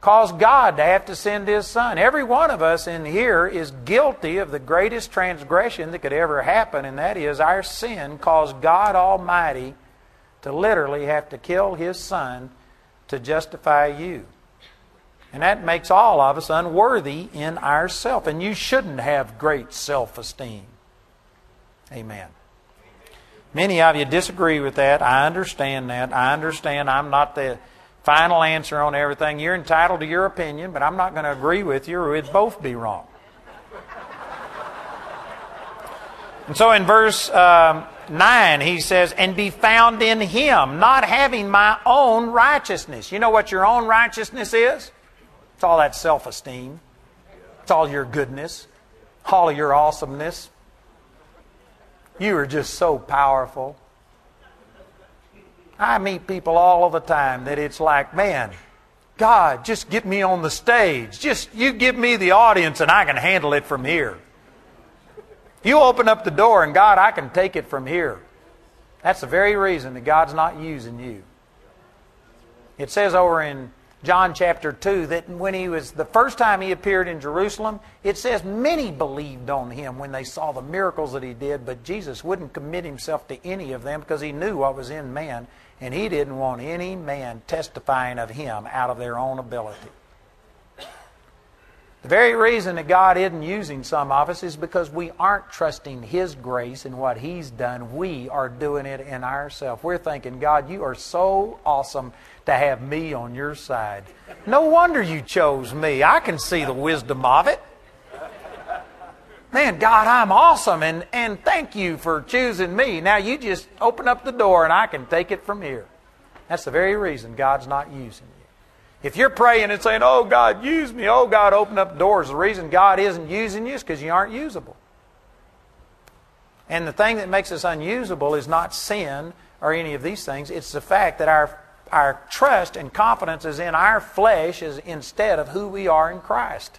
caused God to have to send His Son. Every one of us in here is guilty of the greatest transgression that could ever happen, and that is our sin caused God Almighty to literally have to kill His Son to justify you. And that makes all of us unworthy in ourself. And you shouldn't have great self esteem. Amen. Many of you disagree with that. I understand that. I understand I'm not the final answer on everything. You're entitled to your opinion, but I'm not going to agree with you or we'd both be wrong. And so in verse um, 9, he says, And be found in him, not having my own righteousness. You know what your own righteousness is? It's all that self esteem, it's all your goodness, all of your awesomeness. You are just so powerful. I meet people all of the time that it's like, man, God, just get me on the stage. Just you give me the audience and I can handle it from here. You open up the door and God, I can take it from here. That's the very reason that God's not using you. It says over in John chapter 2 that when he was the first time he appeared in Jerusalem, it says many believed on him when they saw the miracles that he did, but Jesus wouldn't commit himself to any of them because he knew what was in man, and he didn't want any man testifying of him out of their own ability. The very reason that God isn't using some of us is because we aren't trusting His grace and what He's done. We are doing it in ourselves. We're thinking, God, you are so awesome to have me on your side. No wonder you chose me. I can see the wisdom of it. Man, God, I'm awesome, and, and thank you for choosing me. Now you just open up the door and I can take it from here. That's the very reason God's not using you. If you're praying and saying, Oh, God, use me, oh, God, open up doors, the reason God isn't using you is because you aren't usable. And the thing that makes us unusable is not sin or any of these things, it's the fact that our, our trust and confidence is in our flesh is instead of who we are in Christ.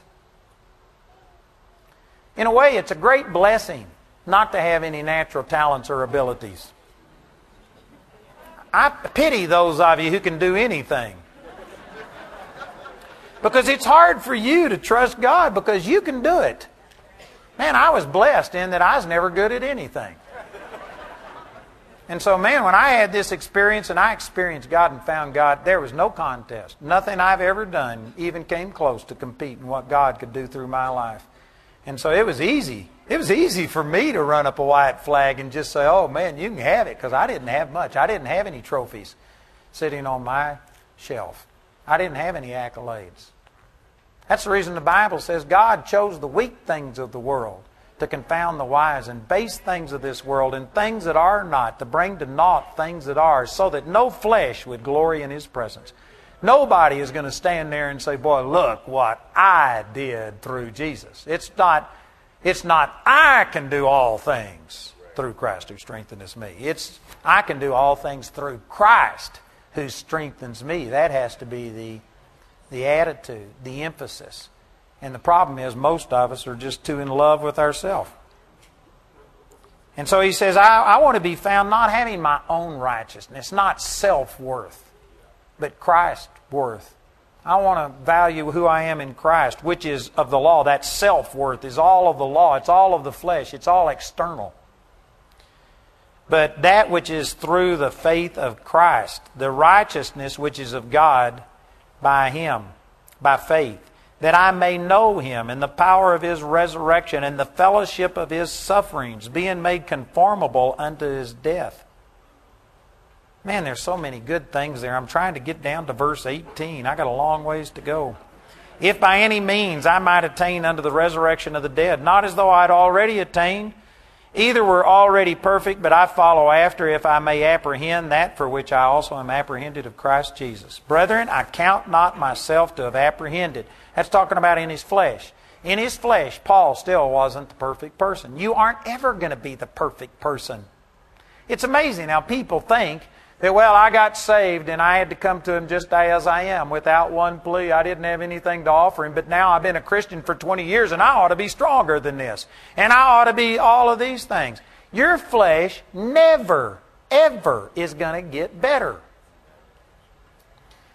In a way, it's a great blessing not to have any natural talents or abilities. I pity those of you who can do anything. Because it's hard for you to trust God because you can do it. Man, I was blessed in that I was never good at anything. And so, man, when I had this experience and I experienced God and found God, there was no contest. Nothing I've ever done even came close to competing what God could do through my life. And so it was easy. It was easy for me to run up a white flag and just say, oh, man, you can have it, because I didn't have much. I didn't have any trophies sitting on my shelf. I didn't have any accolades. That's the reason the Bible says God chose the weak things of the world to confound the wise and base things of this world and things that are not, to bring to naught things that are, so that no flesh would glory in his presence. Nobody is going to stand there and say, Boy, look what I did through Jesus. It's not, it's not I can do all things through Christ who strengthens me. It's I can do all things through Christ who strengthens me. That has to be the, the attitude, the emphasis. And the problem is, most of us are just too in love with ourselves. And so he says, I, I want to be found not having my own righteousness, not self worth, but Christ's worth. I want to value who I am in Christ, which is of the law. That self worth is all of the law, it's all of the flesh, it's all external but that which is through the faith of Christ, the righteousness which is of God by Him, by faith, that I may know Him and the power of His resurrection and the fellowship of His sufferings, being made conformable unto His death. Man, there's so many good things there. I'm trying to get down to verse 18. I got a long ways to go. If by any means I might attain unto the resurrection of the dead, not as though I'd already attained, Either we're already perfect, but I follow after if I may apprehend that for which I also am apprehended of Christ Jesus. Brethren, I count not myself to have apprehended. That's talking about in his flesh. In his flesh, Paul still wasn't the perfect person. You aren't ever going to be the perfect person. It's amazing how people think that, well, I got saved and I had to come to him just as I am without one plea. I didn't have anything to offer him, but now I've been a Christian for 20 years and I ought to be stronger than this. And I ought to be all of these things. Your flesh never, ever is going to get better.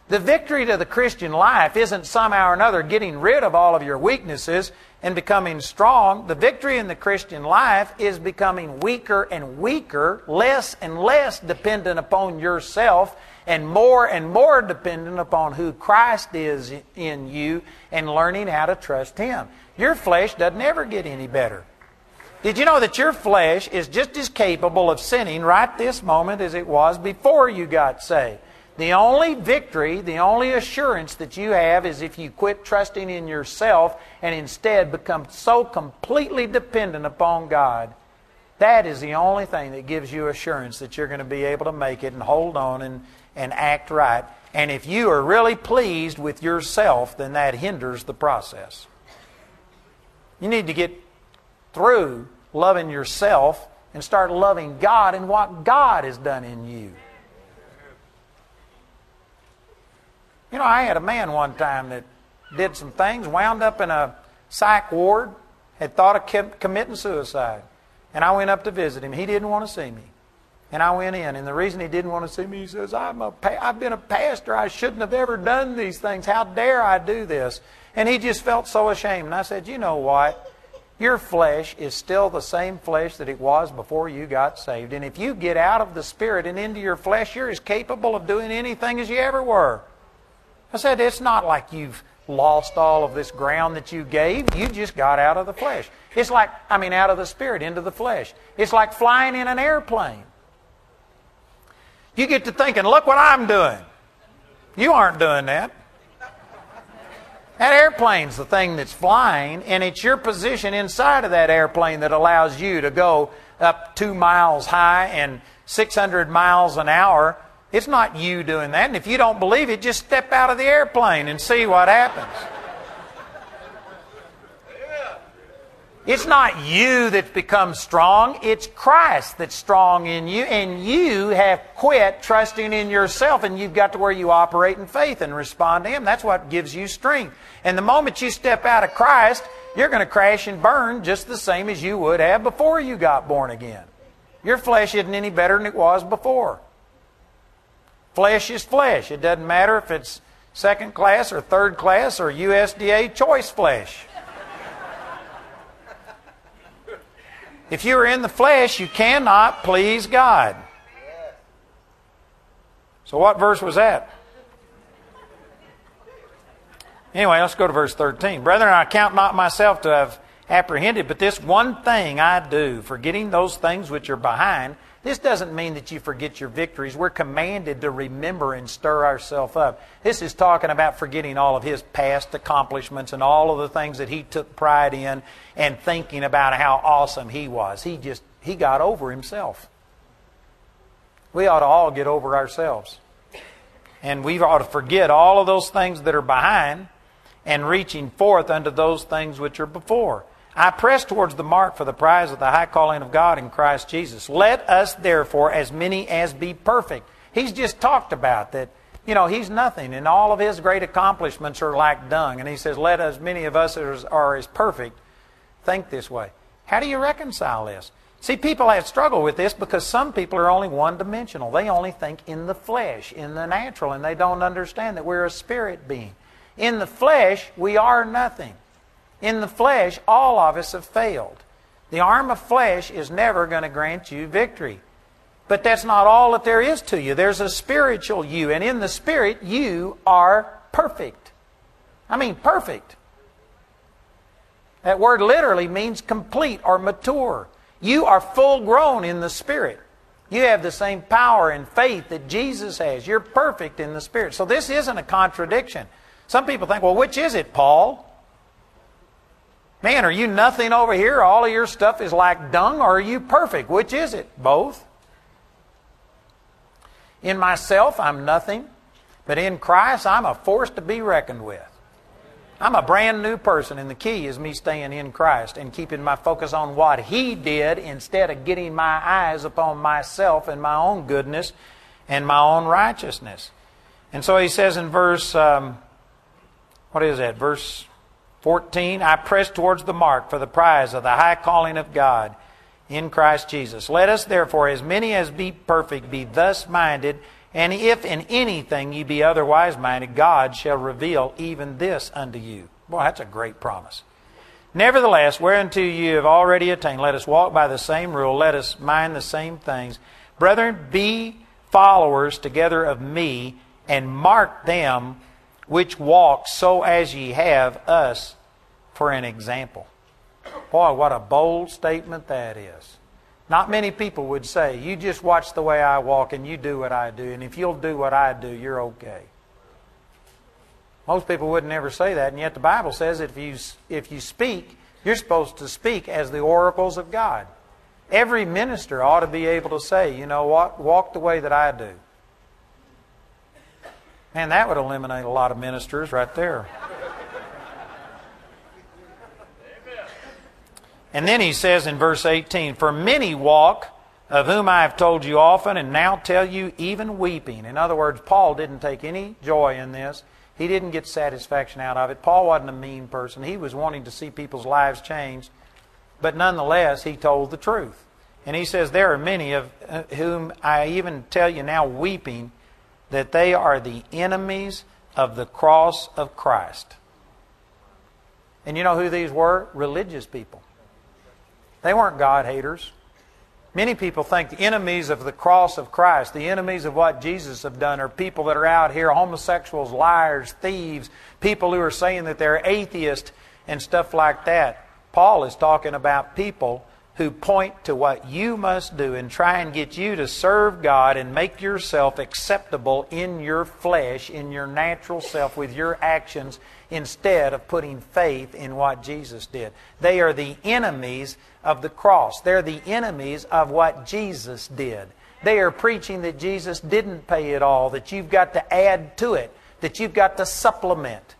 The victory to the Christian life isn't somehow or another getting rid of all of your weaknesses and becoming strong. The victory in the Christian life is becoming weaker and weaker, less and less dependent upon yourself, and more and more dependent upon who Christ is in you and learning how to trust Him. Your flesh doesn't ever get any better. Did you know that your flesh is just as capable of sinning right this moment as it was before you got saved? The only victory, the only assurance that you have is if you quit trusting in yourself and instead become so completely dependent upon God That is the only thing that gives you assurance that you're going to be able to make it and hold on and, and act right. And if you are really pleased with yourself, then that hinders the process. You need to get through loving yourself and start loving God and what God has done in you. You know, I had a man one time that did some things, wound up in a psych ward, had thought of committing suicide. And I went up to visit him. He didn't want to see me. And I went in, and the reason he didn't want to see me, he says, I'm a pa- I've been a pastor. I shouldn't have ever done these things. How dare I do this? And he just felt so ashamed. And I said, You know what? Your flesh is still the same flesh that it was before you got saved. And if you get out of the Spirit and into your flesh, you're as capable of doing anything as you ever were. I said, It's not like you've lost all of this ground that you gave. You just got out of the flesh. It's like, I mean, out of the Spirit into the flesh. It's like flying in an airplane. You get to thinking, look what I'm doing. You aren't doing that. That airplane's the thing that's flying, and it's your position inside of that airplane that allows you to go up two miles high and 600 miles an hour. It's not you doing that. And if you don't believe it, just step out of the airplane and see what happens. It's not you that's become strong, it's Christ that's strong in you, and you have quit trusting in yourself, and you've got to where you operate in faith and respond to Him. That's what gives you strength. And the moment you step out of Christ, you're going to crash and burn just the same as you would have before you got born again. Your flesh isn't any better than it was before. Flesh is flesh. It doesn't matter if it's second class or third class or USDA choice flesh. If you are in the flesh, you cannot please God. So, what verse was that? Anyway, let's go to verse 13. Brethren, I count not myself to have apprehended, but this one thing I do, forgetting those things which are behind this doesn't mean that you forget your victories. We're commanded to remember and stir ourselves up. This is talking about forgetting all of his past accomplishments and all of the things that he took pride in and thinking about how awesome he was. He just he got over himself. We ought to all get over ourselves. And we ought to forget all of those things that are behind and reaching forth unto those things which are before. I press towards the mark for the prize of the high calling of God in Christ Jesus. Let us therefore, as many as be perfect. He's just talked about that, you know, he's nothing, and all of his great accomplishments are like dung. And he says, Let as many of us as are as perfect think this way. How do you reconcile this? See, people have struggled with this because some people are only one dimensional. They only think in the flesh, in the natural, and they don't understand that we're a spirit being. In the flesh, we are nothing. In the flesh, all of us have failed. The arm of flesh is never going to grant you victory. But that's not all that there is to you. There's a spiritual you, and in the spirit, you are perfect. I mean, perfect. That word literally means complete or mature. You are full grown in the spirit. You have the same power and faith that Jesus has. You're perfect in the spirit. So this isn't a contradiction. Some people think, well, which is it, Paul? Man, are you nothing over here? All of your stuff is like dung, or are you perfect? Which is it? Both. In myself, I'm nothing, but in Christ, I'm a force to be reckoned with. I'm a brand new person, and the key is me staying in Christ and keeping my focus on what He did instead of getting my eyes upon myself and my own goodness and my own righteousness. And so he says in verse, um, what is that? Verse 14, I press towards the mark for the prize of the high calling of God in Christ Jesus. Let us therefore, as many as be perfect, be thus minded, and if in anything ye be otherwise minded, God shall reveal even this unto you. Boy, that's a great promise. Nevertheless, whereunto you have already attained, let us walk by the same rule, let us mind the same things. Brethren, be followers together of me, and mark them which walk so as ye have us for an example. Boy, what a bold statement that is. Not many people would say, You just watch the way I walk and you do what I do, and if you'll do what I do, you're okay. Most people would never say that, and yet the Bible says if you, if you speak, you're supposed to speak as the oracles of God. Every minister ought to be able to say, you know what, walk the way that I do. Man, that would eliminate a lot of ministers right there. And then he says in verse 18, For many walk, of whom I have told you often, and now tell you even weeping. In other words, Paul didn't take any joy in this. He didn't get satisfaction out of it. Paul wasn't a mean person. He was wanting to see people's lives changed. But nonetheless, he told the truth. And he says, There are many of uh, whom I even tell you now weeping that they are the enemies of the cross of Christ. And you know who these were? Religious people. They weren't God haters. Many people think the enemies of the cross of Christ, the enemies of what Jesus have done, are people that are out here, homosexuals, liars, thieves, people who are saying that they're atheists and stuff like that. Paul is talking about people who point to what you must do and try and get you to serve God and make yourself acceptable in your flesh, in your natural self, with your actions, instead of putting faith in what Jesus did. They are the enemies of the cross. They're the enemies of what Jesus did. They are preaching that Jesus didn't pay it all, that you've got to add to it, that you've got to supplement.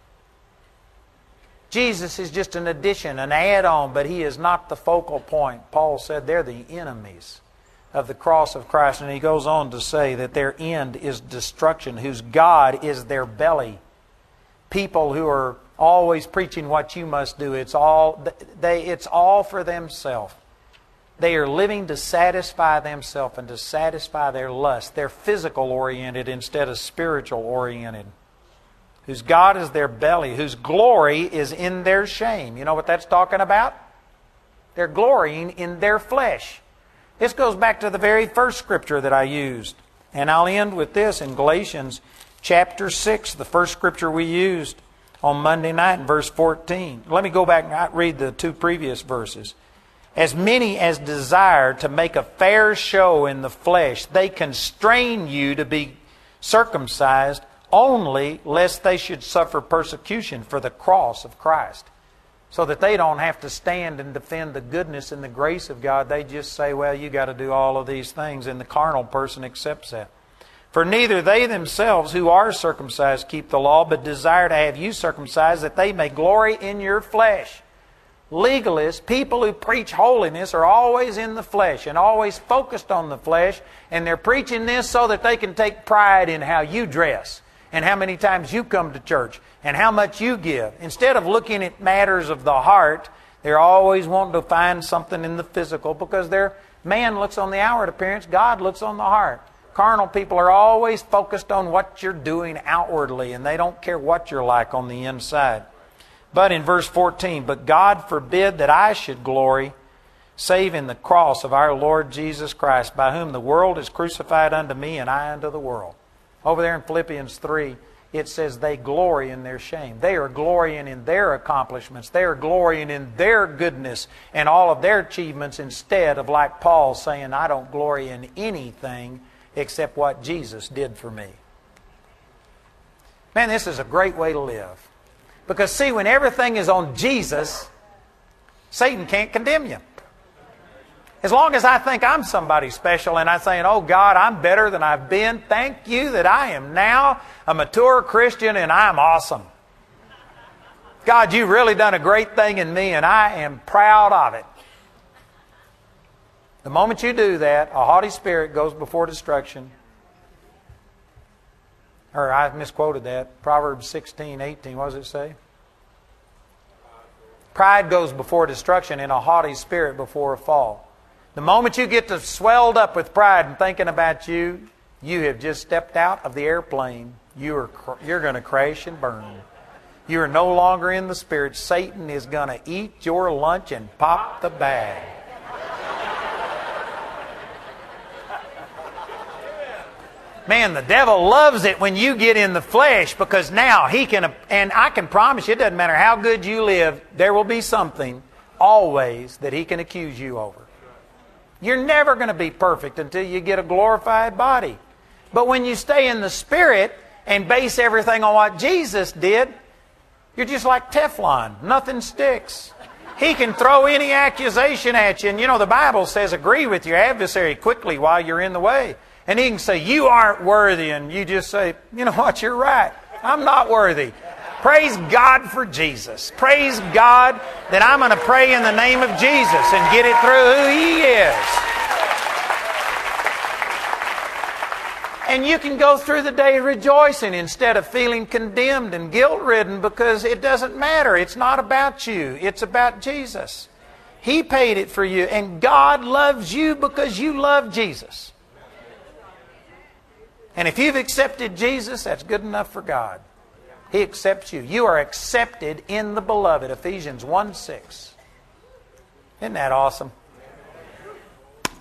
Jesus is just an addition, an add on, but he is not the focal point. Paul said they're the enemies of the cross of Christ. And he goes on to say that their end is destruction, whose God is their belly. People who are always preaching what you must do. It's all, they, it's all for themselves. They are living to satisfy themselves and to satisfy their lust. They're physical oriented instead of spiritual oriented. Whose God is their belly, whose glory is in their shame. You know what that's talking about? They're glorying in their flesh. This goes back to the very first scripture that I used. And I'll end with this in Galatians chapter 6, the first scripture we used on Monday night verse 14. Let me go back and read the two previous verses. As many as desire to make a fair show in the flesh, they constrain you to be circumcised only lest they should suffer persecution for the cross of Christ. So that they don't have to stand and defend the goodness and the grace of God. They just say, well, you got to do all of these things, and the carnal person accepts that. For neither they themselves who are circumcised keep the law, but desire to have you circumcised, that they may glory in your flesh. Legalists, people who preach holiness, are always in the flesh and always focused on the flesh, and they're preaching this so that they can take pride in how you dress and how many times you come to church and how much you give. Instead of looking at matters of the heart, they're always wanting to find something in the physical because their man looks on the outward appearance, God looks on the heart. Carnal people are always focused on what you're doing outwardly, and they don't care what you're like on the inside. But in verse 14, but God forbid that I should glory save in the cross of our Lord Jesus Christ, by whom the world is crucified unto me and I unto the world. Over there in Philippians 3, it says they glory in their shame. They are glorying in their accomplishments. They are glorying in their goodness and all of their achievements instead of, like Paul, saying, I don't glory in anything except what Jesus did for me. Man, this is a great way to live. Because, see, when everything is on Jesus, Satan can't condemn you. As long as I think I'm somebody special and I'm saying, oh God, I'm better than I've been, thank you that I am now a mature Christian and I'm awesome. God, you've really done a great thing in me and I am proud of it. The moment you do that, a haughty spirit goes before destruction. Or I misquoted that. Proverbs 16, 18. What does it say? Pride goes before destruction and a haughty spirit before a fall. The moment you get to swelled up with pride and thinking about you, you have just stepped out of the airplane. You are, you're going to crash and burn. You are no longer in the spirit. Satan is going to eat your lunch and pop the bag. Man, the devil loves it when you get in the flesh because now he can, and I can promise you, it doesn't matter how good you live, there will be something always that he can accuse you over. You're never going to be perfect until you get a glorified body. But when you stay in the Spirit and base everything on what Jesus did, you're just like Teflon. Nothing sticks. He can throw any accusation at you. And you know, the Bible says agree with your adversary quickly while you're in the way. And he can say, You aren't worthy. And you just say, You know what? You're right. I'm not worthy. Praise God for Jesus. Praise God that I'm going to pray in the name of Jesus and get it through who He is. And you can go through the day rejoicing instead of feeling condemned and guilt ridden because it doesn't matter. It's not about you, it's about Jesus. He paid it for you, and God loves you because you love Jesus. And if you've accepted Jesus, that's good enough for God. He accepts you. You are accepted in the beloved. Ephesians 1 6. Isn't that awesome?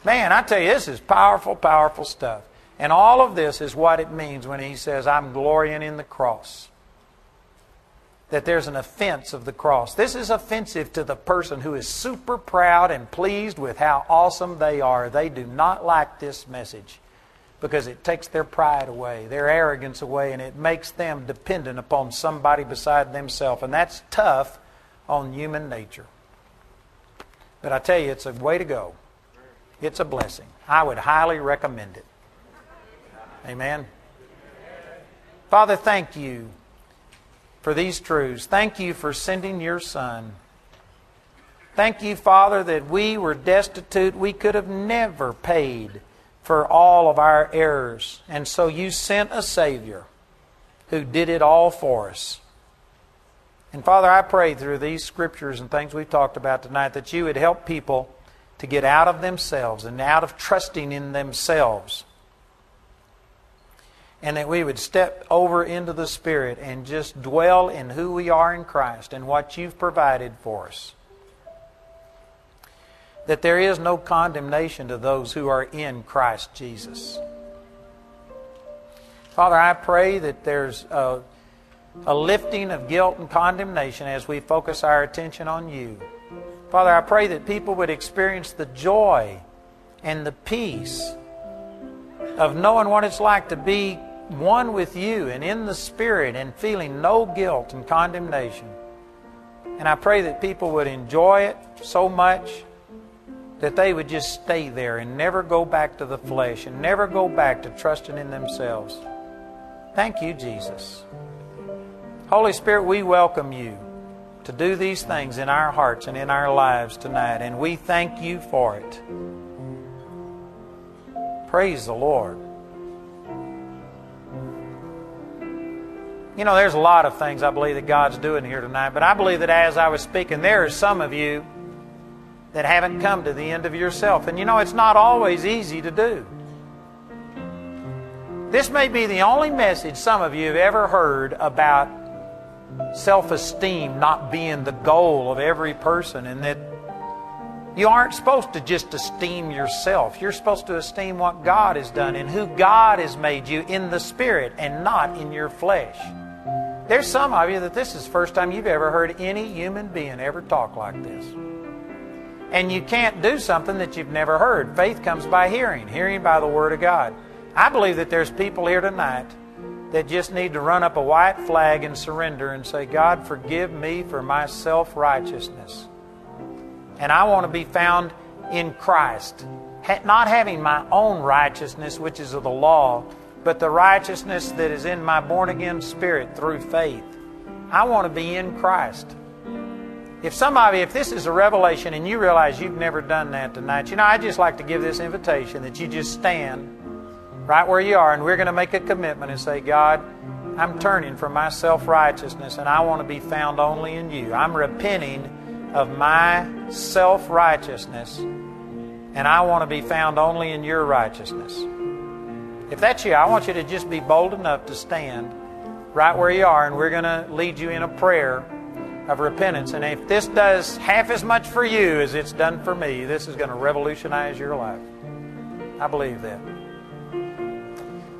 Man, I tell you, this is powerful, powerful stuff. And all of this is what it means when he says, I'm glorying in the cross. That there's an offense of the cross. This is offensive to the person who is super proud and pleased with how awesome they are. They do not like this message because it takes their pride away, their arrogance away, and it makes them dependent upon somebody beside themselves. And that's tough on human nature. But I tell you, it's a way to go. It's a blessing. I would highly recommend it. Amen. Father, thank you for these truths. Thank you for sending your Son. Thank you, Father, that we were destitute. We could have never paid for all of our errors. And so you sent a Savior who did it all for us. And Father, I pray through these scriptures and things we've talked about tonight that you would help people to get out of themselves and out of trusting in themselves. And that we would step over into the Spirit and just dwell in who we are in Christ and what you've provided for us that there is no condemnation to those who are in Christ Jesus. Father, I pray that there's a, a, lifting of guilt and condemnation as we focus our attention on you. Father, I pray that people would experience the joy and the peace of knowing what it's like to be one with you and in the Spirit and feeling no guilt and condemnation. And I pray that people would enjoy it so much that they would just stay there and never go back to the flesh and never go back to trusting in themselves. Thank you, Jesus. Holy Spirit, we welcome you to do these things in our hearts and in our lives tonight, and we thank you for it. Praise the Lord. You know, there's a lot of things I believe that God's doing here tonight, but I believe that as I was speaking, there are some of you that haven't come to the end of yourself. And you know, it's not always easy to do. This may be the only message some of you have ever heard about self esteem not being the goal of every person, and that you aren't supposed to just esteem yourself. You're supposed to esteem what God has done and who God has made you in the Spirit and not in your flesh. There's some of you that this is the first time you've ever heard any human being ever talk like this. And you can't do something that you've never heard. Faith comes by hearing, hearing by the Word of God. I believe that there's people here tonight that just need to run up a white flag and surrender and say, God, forgive me for my self righteousness. And I want to be found in Christ. Not having my own righteousness, which is of the law, but the righteousness that is in my born again spirit through faith. I want to be in Christ. If somebody, if this is a revelation and you realize you've never done that tonight, you know, I'd just like to give this invitation that you just stand right where you are and we're going to make a commitment and say, God, I'm turning from my self righteousness and I want to be found only in you. I'm repenting of my self righteousness and I want to be found only in your righteousness. If that's you, I want you to just be bold enough to stand right where you are and we're going to lead you in a prayer of repentance. And if this does half as much for you as it's done for me, this is going to revolutionize your life. I believe that.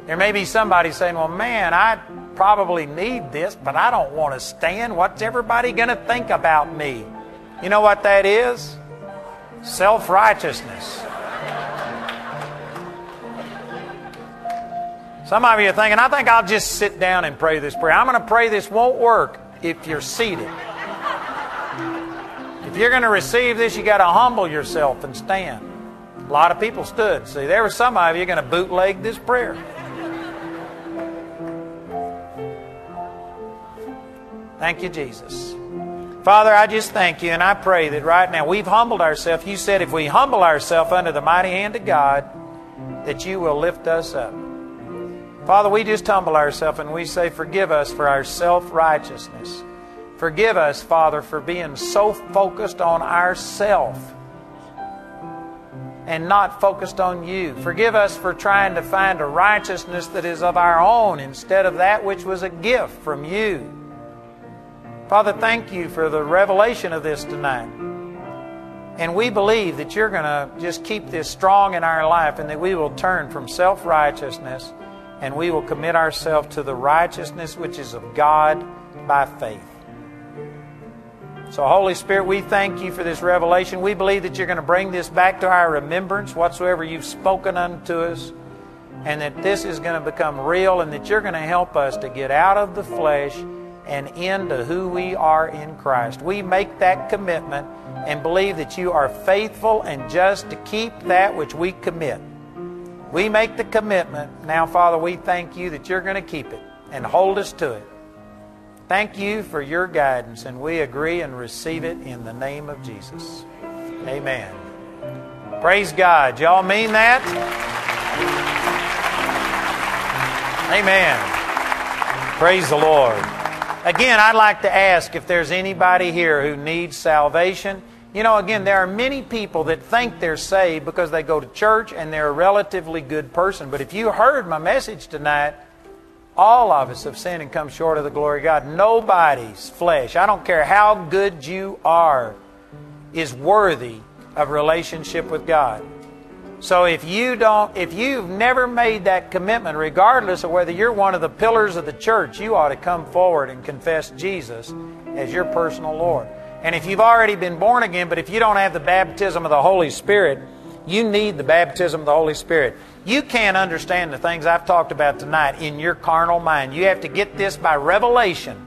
There may be somebody saying, well, man, I probably need this, but I don't want to stand. What's everybody going to think about me? You know what that is? Self righteousness. Some of you are thinking, I think I'll just sit down and pray this prayer. I'm going to pray this won't work if you're seated. If you're going to receive this, you got to humble yourself and stand. A lot of people stood. See, there were some of you going to bootleg this prayer. Thank you, Jesus. Father, I just thank you and I pray that right now we've humbled ourselves. You said if we humble ourselves under the mighty hand of God, that you will lift us up. Father, we just humble ourselves and we say, Forgive us for our self righteousness. Forgive us, Father, for being so focused on ourself and not focused on you. Forgive us for trying to find a righteousness that is of our own instead of that which was a gift from you. Father, thank you for the revelation of this tonight. And we believe that you're going to just keep this strong in our life and that we will turn from self righteousness and we will commit ourselves to the righteousness which is of God by faith. So, Holy Spirit, we thank you for this revelation. We believe that you're going to bring this back to our remembrance, whatsoever you've spoken unto us, and that this is going to become real, and that you're going to help us to get out of the flesh and into who we are in Christ. We make that commitment and believe that you are faithful and just to keep that which we commit. We make the commitment. Now, Father, we thank you that you're going to keep it and hold us to it. Thank you for your guidance, and we agree and receive it in the name of Jesus. Amen. Praise God. Y'all mean that? Amen. Praise the Lord. Again, I'd like to ask if there's anybody here who needs salvation. You know, again, there are many people that think they're saved because they go to church and they're a relatively good person. But if you heard my message tonight, all of us have sinned and come short of the glory of God. Nobody's flesh, I don't care how good you are, is worthy of relationship with God. So if you don't, if you've never made that commitment, regardless of whether you're one of the pillars of the church, you ought to come forward and confess Jesus as your personal Lord. And if you've already been born again, but if you don't have the baptism of the Holy Spirit, you need the baptism of the Holy Spirit. You can't understand the things I've talked about tonight in your carnal mind. You have to get this by revelation.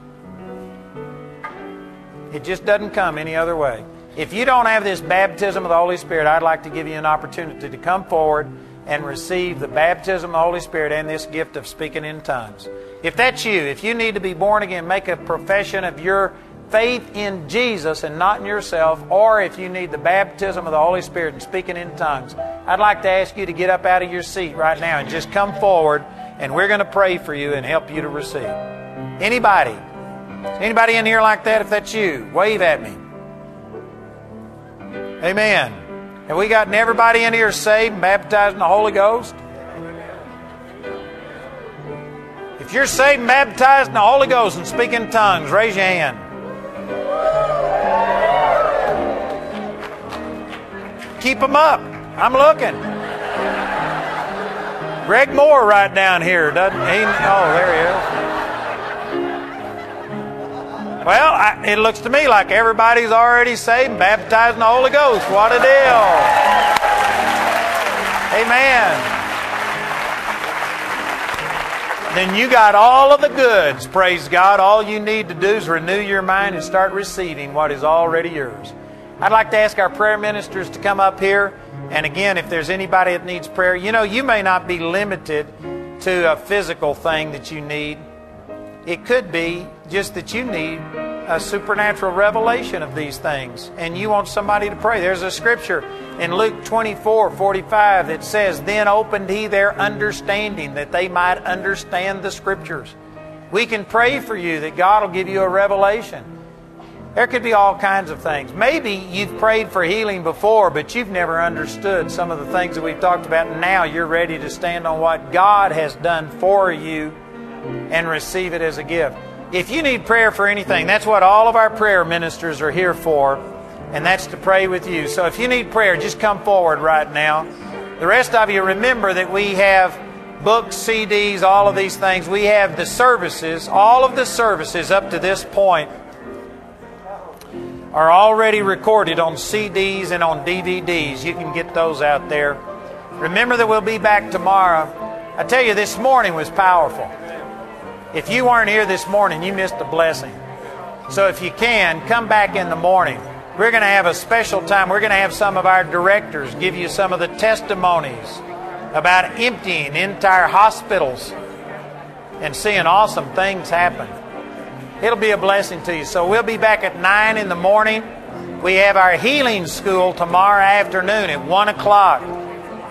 It just doesn't come any other way. If you don't have this baptism of the Holy Spirit, I'd like to give you an opportunity to come forward and receive the baptism of the Holy Spirit and this gift of speaking in tongues. If that's you, if you need to be born again, make a profession of your faith in Jesus and not in yourself, or if you need the baptism of the Holy Spirit and speaking in tongues, I'd like to ask you to get up out of your seat right now and just come forward, and we're going to pray for you and help you to receive. Anybody? Anybody in here like that? If that's you, wave at me. Amen. Have we gotten everybody in here saved and baptized in the Holy Ghost? If you're saved and baptized in the Holy Ghost and speaking tongues, raise your hand. Keep them up. I'm looking. Greg Mohr right down here, doesn't he? Oh, there he is. Well, I, it looks to me like everybody's already saved, baptized in the Holy Ghost. What a deal! Amen. Then you got all of the goods. Praise God. All you need to do is renew your mind and start receiving what is already yours. I'd like to ask our prayer ministers to come up here. And again, if there's anybody that needs prayer, you know, you may not be limited to a physical thing that you need. It could be just that you need a supernatural revelation of these things and you want somebody to pray. There's a scripture in Luke 24 45 that says, Then opened he their understanding that they might understand the scriptures. We can pray for you that God will give you a revelation. There could be all kinds of things. Maybe you've prayed for healing before, but you've never understood some of the things that we've talked about. Now you're ready to stand on what God has done for you and receive it as a gift. If you need prayer for anything, that's what all of our prayer ministers are here for, and that's to pray with you. So if you need prayer, just come forward right now. The rest of you, remember that we have books, CDs, all of these things. We have the services, all of the services up to this point are already recorded on CDs and on DVDs. You can get those out there. Remember that we'll be back tomorrow. I tell you, this morning was powerful. If you weren't here this morning, you missed a blessing. So if you can, come back in the morning. We're going to have a special time. We're going to have some of our directors give you some of the testimonies about emptying entire hospitals and seeing awesome things happen. It'll be a blessing to you. So we'll be back at 9 in the morning. We have our healing school tomorrow afternoon at 1 o'clock.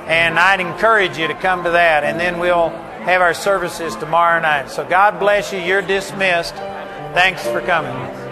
And I'd encourage you to come to that. And then we'll have our services tomorrow night. So God bless you. You're dismissed. Thanks for coming.